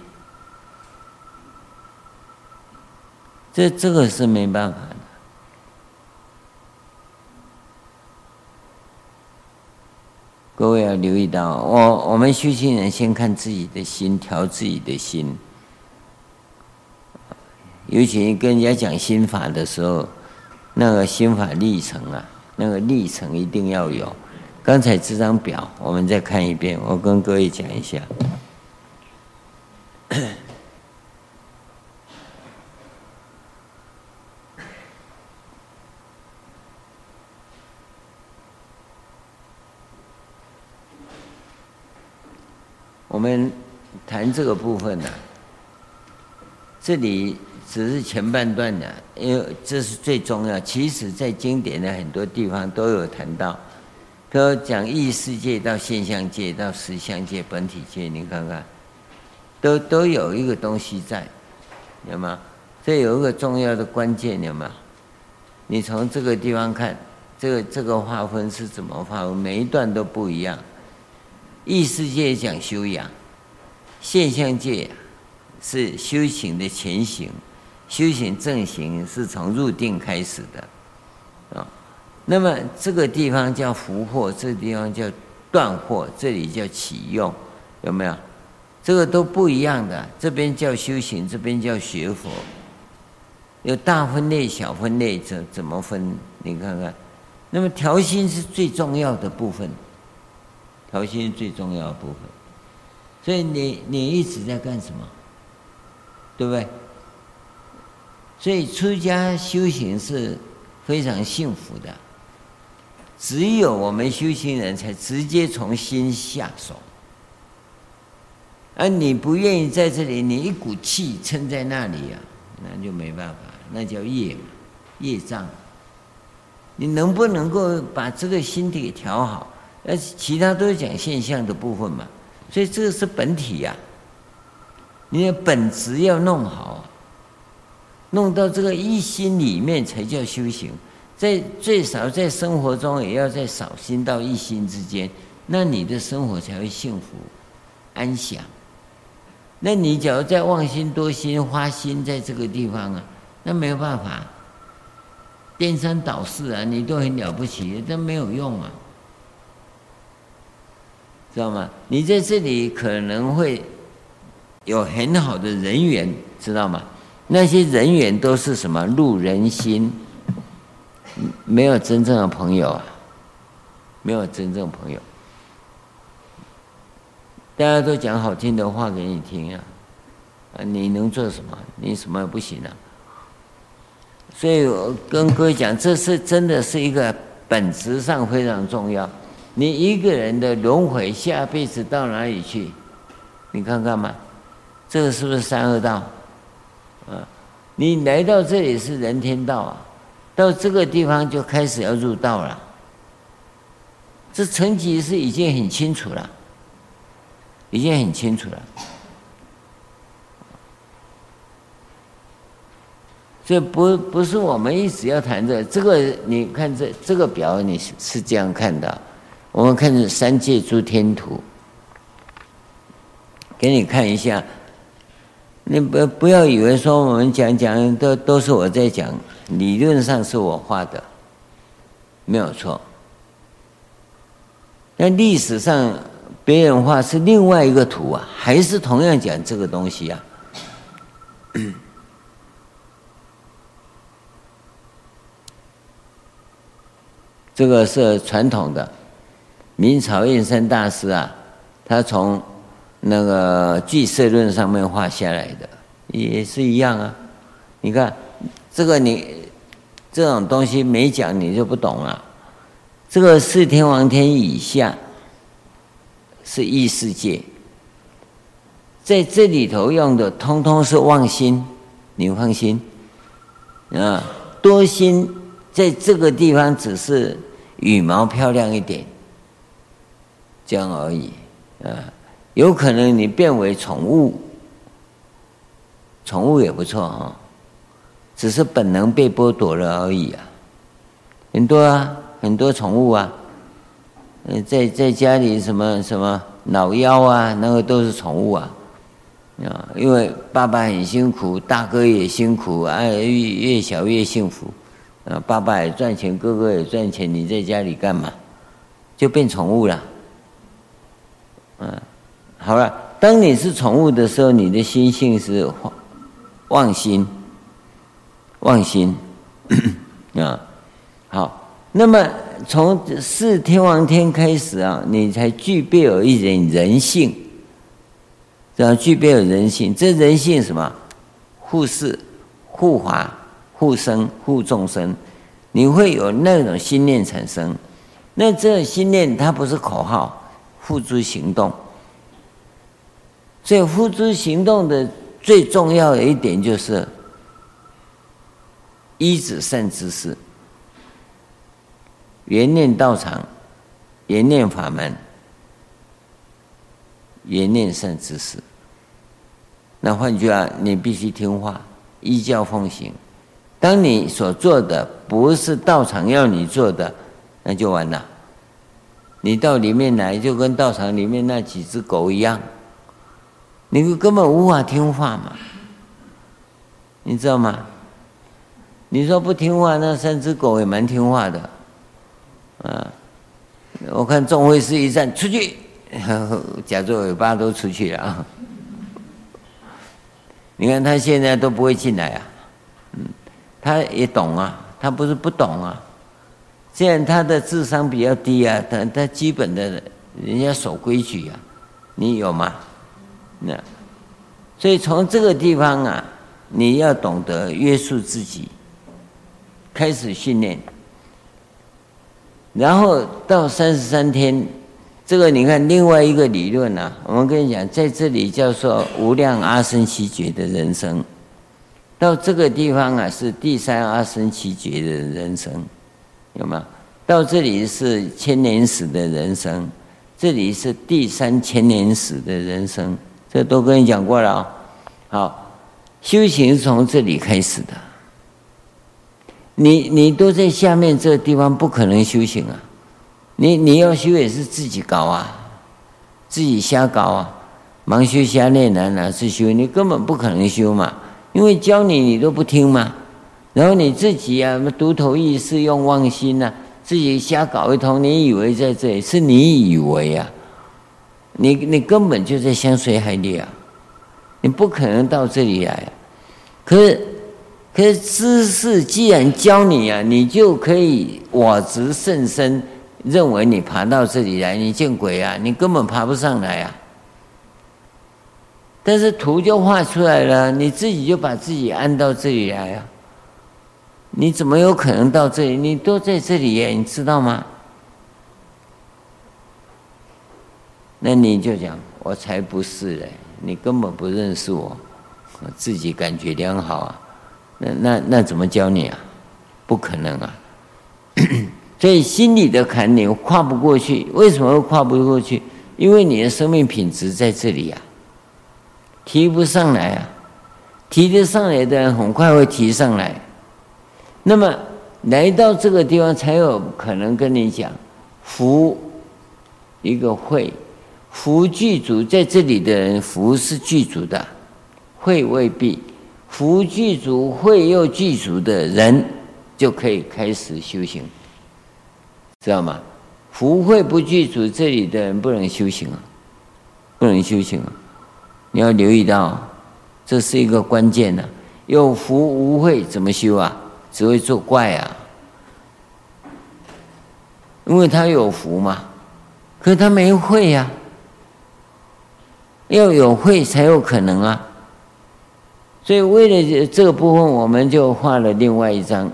A: 这这个是没办法的。各位要留意到，我我们修行人先看自己的心，调自己的心，尤其跟人家讲心法的时候。那个心法历程啊，那个历程一定要有。刚才这张表我们再看一遍，我跟各位讲一下，我们谈这个部分呢，这里。只是前半段的，因为这是最重要。其实，在经典的很多地方都有谈到，都讲异世界到现象界到实相界本体界，你看看，都都有一个东西在，有吗？这有一个重要的关键，有吗？你从这个地方看，这个这个划分是怎么划分？每一段都不一样。异世界讲修养，现象界是修行的前行，修行正行是从入定开始的，啊，那么这个地方叫伏惑，这个地方叫断惑，这里叫启用，有没有？这个都不一样的，这边叫修行，这边叫学佛。有大分类、小分类，怎怎么分？你看看，那么调心是最重要的部分，调心最重要的部分。所以你你一直在干什么？对不对？所以出家修行是非常幸福的，只有我们修行人才直接从心下手，而你不愿意在这里，你一股气撑在那里啊，那就没办法。那叫业，业障。你能不能够把这个心体调好？呃其他都是讲现象的部分嘛。所以这个是本体呀、啊，你的本质要弄好，弄到这个一心里面才叫修行。在最少在生活中也要在少心到一心之间，那你的生活才会幸福安详。那你假如在妄心多心花心在这个地方啊？那没有办法，颠三倒四啊！你都很了不起，但没有用啊，知道吗？你在这里可能会有很好的人缘，知道吗？那些人缘都是什么？路人心，没有真正的朋友啊，没有真正朋友。大家都讲好听的话给你听啊，啊，你能做什么？你什么也不行啊。所以我跟各位讲，这是真的是一个本质上非常重要。你一个人的轮回，下辈子到哪里去？你看看嘛，这个是不是三恶道？你来到这里是人天道啊，到这个地方就开始要入道了。这层级是已经很清楚了，已经很清楚了。这不不是我们一直要谈的，这个你看这这个表你是这样看的，我们看这三界诸天图，给你看一下，你不不要以为说我们讲讲都都是我在讲，理论上是我画的，没有错，但历史上别人画是另外一个图啊，还是同样讲这个东西啊。这个是传统的，明朝印山大师啊，他从那个俱舍论上面画下来的，也是一样啊。你看这个你这种东西没讲你就不懂了。这个四天王天以下是异世界，在这里头用的通通是妄心，你放心啊，多心。在这个地方只是羽毛漂亮一点，这样而已啊。有可能你变为宠物，宠物也不错啊，只是本能被剥夺了而已啊。很多啊，很多宠物啊，嗯，在在家里什么什么老幺啊，那个都是宠物啊啊，因为爸爸很辛苦，大哥也辛苦，哎，越越小越幸福。啊，爸爸也赚钱，哥哥也赚钱，你在家里干嘛？就变宠物了。嗯，好了，当你是宠物的时候，你的心性是妄心，妄心 啊。好，那么从四天王天开始啊，你才具备有一点人性，这样具备有人性。这人性什么？护世、护法。护生护众生，你会有那种心念产生。那这心念它不是口号，付诸行动。所以付诸行动的最重要的一点就是依止善知识，缘念道场，缘念法门，缘念善知识。那换句话，你必须听话，依教奉行。当你所做的不是道场要你做的，那就完了。你到里面来，就跟道场里面那几只狗一样，你根本无法听话嘛，你知道吗？你说不听话，那三只狗也蛮听话的，啊！我看众会士一站出去，夹着尾巴都出去了啊！你看他现在都不会进来啊，嗯。他也懂啊，他不是不懂啊。虽然他的智商比较低啊，但他基本的人家守规矩啊，你有吗？那所以从这个地方啊，你要懂得约束自己，开始训练，然后到三十三天，这个你看另外一个理论啊，我们跟你讲，在这里叫做无量阿僧只劫的人生。到这个地方啊，是第三阿僧只劫的人生，有吗？到这里是千年史的人生，这里是第三千年史的人生，这都跟你讲过了啊。好，修行是从这里开始的。你你都在下面这个地方，不可能修行啊。你你要修也是自己搞啊，自己瞎搞啊，盲修瞎练哪哪是修？你根本不可能修嘛。因为教你你都不听嘛，然后你自己啊，独头意识用妄心呐、啊，自己瞎搞一通，你以为在这里是你以为啊，你你根本就在香水海里啊，你不可能到这里来、可是可是知识既然教你啊，你就可以我执甚深，认为你爬到这里来，你见鬼啊！你根本爬不上来啊。但是图就画出来了，你自己就把自己安到这里来啊！你怎么有可能到这里？你都在这里耶，你知道吗？那你就讲，我才不是嘞！你根本不认识我，我自己感觉良好啊！那那那怎么教你啊？不可能啊！所以心里的坎你跨不过去，为什么会跨不过去？因为你的生命品质在这里呀。提不上来啊，提得上来的人很快会提上来。那么来到这个地方，才有可能跟你讲，福一个会，福具足在这里的人，福是具足的，慧未必。福具足，慧又具足的人，就可以开始修行，知道吗？福慧不具足，这里的人不能修行啊，不能修行啊。你要留意到，这是一个关键呢、啊。有福无慧怎么修啊？只会作怪啊！因为他有福嘛，可是他没慧呀、要有慧才有可能啊。所以为了这个部分，我们就画了另外一张，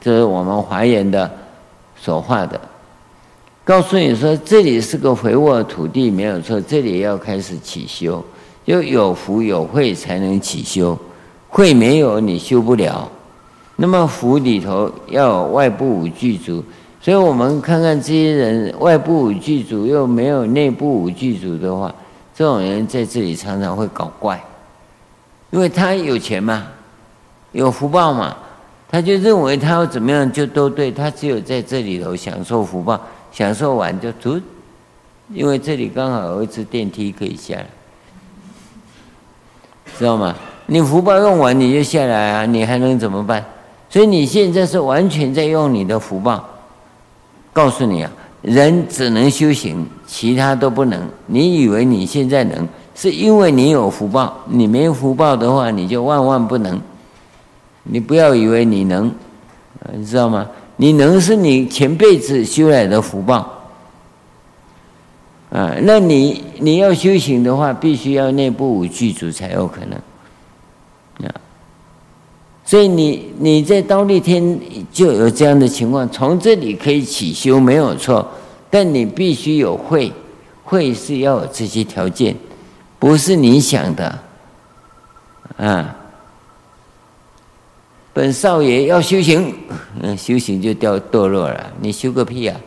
A: 这是我们华严的所画的，告诉你说，这里是个肥沃土地，没有错，这里要开始起修。要有福有慧才能起修，慧没有你修不了。那么福里头要有外部五具足，所以我们看看这些人外部五具足又没有内部五具足的话，这种人在这里常常会搞怪，因为他有钱嘛，有福报嘛，他就认为他要怎么样就都对，他只有在这里头享受福报，享受完就走，因为这里刚好有一次电梯可以下来。知道吗？你福报用完你就下来啊，你还能怎么办？所以你现在是完全在用你的福报。告诉你啊，人只能修行，其他都不能。你以为你现在能，是因为你有福报。你没福报的话，你就万万不能。你不要以为你能，你知道吗？你能是你前辈子修来的福报。啊，那你你要修行的话，必须要内部五具足才有可能。啊，所以你你在忉利天就有这样的情况，从这里可以起修没有错，但你必须有慧，慧是要有这些条件，不是你想的，啊。本少爷要修行，嗯，修行就掉堕落了。你修个屁啊！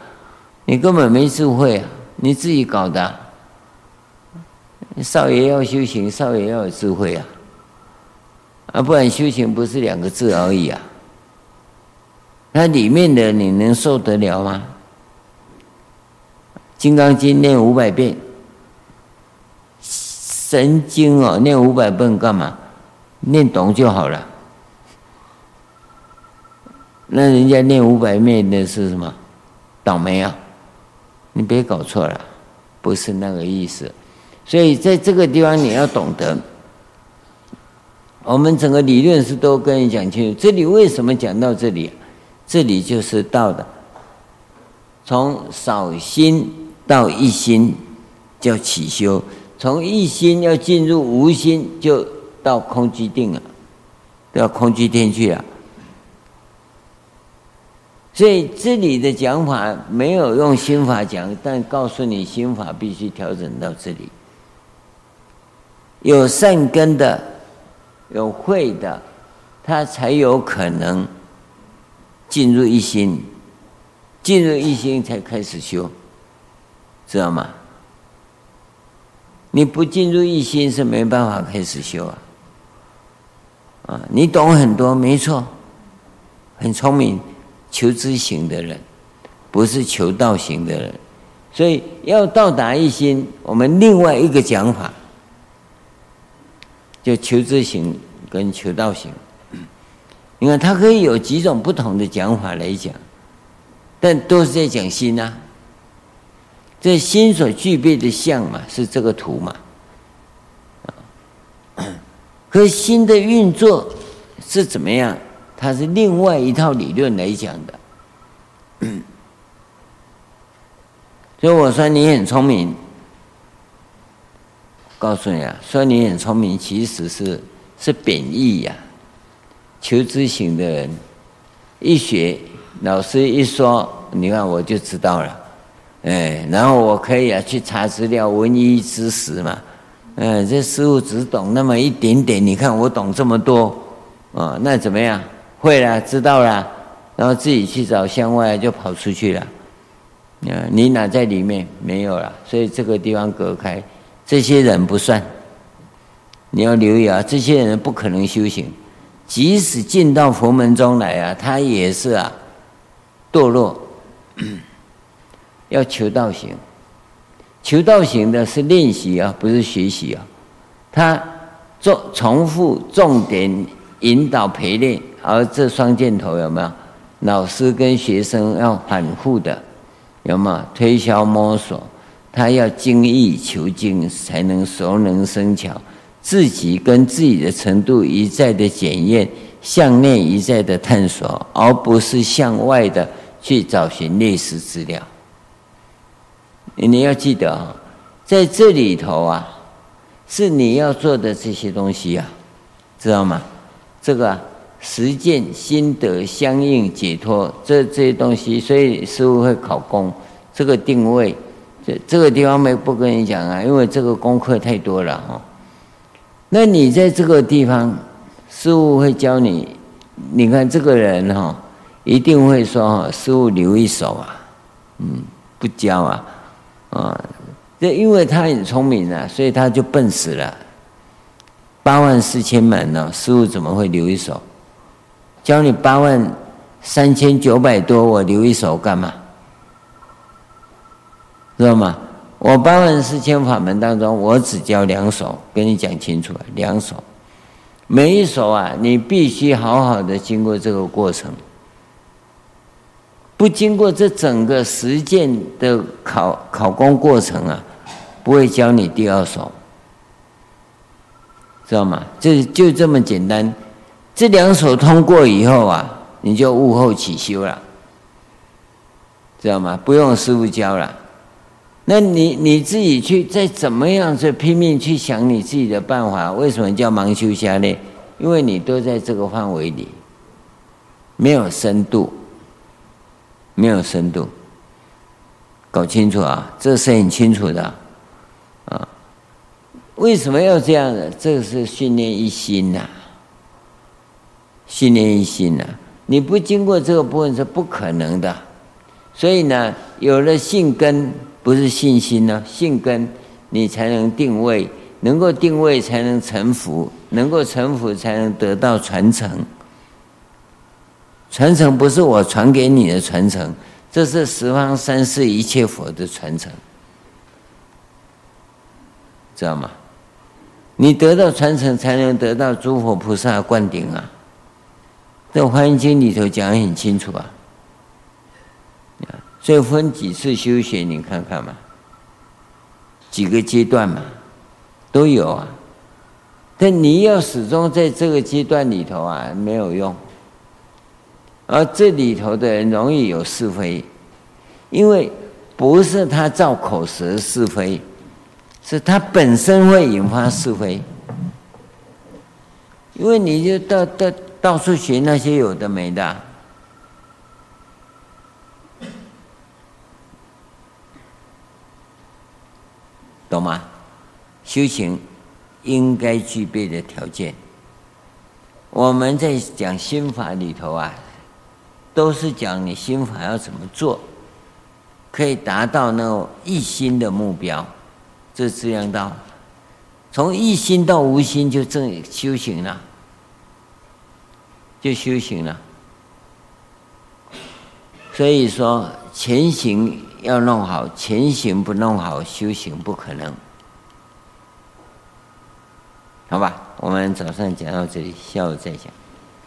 A: 你根本没智慧啊！你自己搞的。少爷要修行，少爷要有智慧啊！啊，不然修行不是两个字而已啊！那里面的你能受得了吗？《金刚经》念五百遍，神经哦，念五百遍干嘛？念懂就好了。那人家念五百遍的是什么？倒霉啊！你别搞错了，不是那个意思。所以在这个地方你要懂得，我们整个理论是都跟你讲清楚。这里为什么讲到这里？这里就是道的，从扫心到一心叫起修，从一心要进入无心，就到空寂定了，到空寂天去了。所以这里的讲法没有用心法讲，但告诉你心法必须调整到这里。有善根的，有慧的，他才有可能进入一心，进入一心才开始修，知道吗？你不进入一心是没办法开始修啊！啊，你懂很多，没错，很聪明。求知行的人，不是求道行的人，所以要到达一心，我们另外一个讲法，就求知行跟求道行。你看，它可以有几种不同的讲法来讲，但都是在讲心啊。这心所具备的相嘛，是这个图嘛。可心的运作是怎么样？它是另外一套理论来讲的，所以我说你很聪明。告诉你啊，说你很聪明，其实是是贬义呀。求知行的人一学，老师一说，你看我就知道了，哎，然后我可以啊去查资料，闻一知十嘛，嗯，这师父只懂那么一点点，你看我懂这么多，啊，那怎么样？会了，知道了，然后自己去找向外就跑出去了。啊，你哪在里面？没有了，所以这个地方隔开，这些人不算。你要留意啊，这些人不可能修行，即使进到佛门中来啊，他也是啊堕落。要求道行，求道行的是练习啊，不是学习啊。他做重复重点引导陪练。而这双箭头有没有？老师跟学生要反复的，有没有推销摸索？他要精益求精，才能熟能生巧。自己跟自己的程度一再的检验，向内一再的探索，而不是向外的去找寻类似资料。你要记得啊，在这里头啊，是你要做的这些东西啊，知道吗？这个啊。实践心得相应解脱，这这些东西，所以师傅会考功。这个定位，这这个地方没不跟你讲啊，因为这个功课太多了哈。那你在这个地方，师傅会教你。你看这个人哈，一定会说哈，师傅留一手啊，嗯，不教啊，啊，这因为他很聪明啊，所以他就笨死了。八万四千门呢，师父怎么会留一手？教你八万三千九百多，我留一手干嘛？知道吗？我八万四千法门当中，我只教两手，跟你讲清楚啊，两手，每一手啊，你必须好好的经过这个过程，不经过这整个实践的考考功过程啊，不会教你第二手，知道吗？就就这么简单。这两手通过以后啊，你就悟后起修了，知道吗？不用师傅教了，那你你自己去再怎么样去拼命去想你自己的办法。为什么叫盲修瞎练？因为你都在这个范围里，没有深度，没有深度，搞清楚啊，这是很清楚的啊。为什么要这样呢？这个是训练一心呐、训练一心呐、你不经过这个部分是不可能的。所以呢，有了信根，不是信心呢，信根你才能定位，能够定位才能成佛，能够成佛才能得到传承。传承不是我传给你的传承，这是十方三世一切佛的传承，知道吗？你得到传承，才能得到诸佛菩萨灌顶啊！这《华严经》里头讲得很清楚啊。所以分几次修学，你看看嘛，几个阶段嘛，都有啊。但你要始终在这个阶段里头啊，没有用。而这里头的人容易有是非，因为不是他造口舌是非。是他本身会引发是非，因为你就到到到处学那些有的没的，懂吗？修行应该具备的条件，我们在讲心法里头啊，都是讲你心法要怎么做，可以达到那种一心的目标。这这样道，从一心到无心就正修行了，就修行了。所以说前行要弄好，前行不弄好，修行不可能。好吧，我们早上讲到这里，下午再讲。